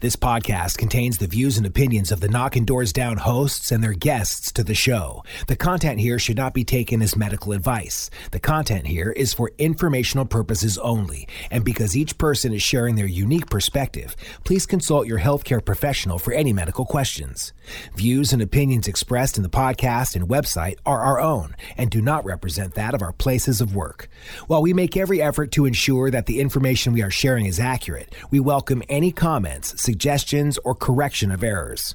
This podcast contains the views and opinions of the Knocking Doors Down hosts and their guests to the show. The content here should not be taken as medical advice. The content here is for informational purposes only, and because each person is sharing their unique perspective, please consult your healthcare professional for any medical questions. Views and opinions expressed in the podcast and website are our own and do not represent that of our places of work. While we make every effort to ensure that the information we are sharing is accurate, we welcome any comments suggestions, or correction of errors.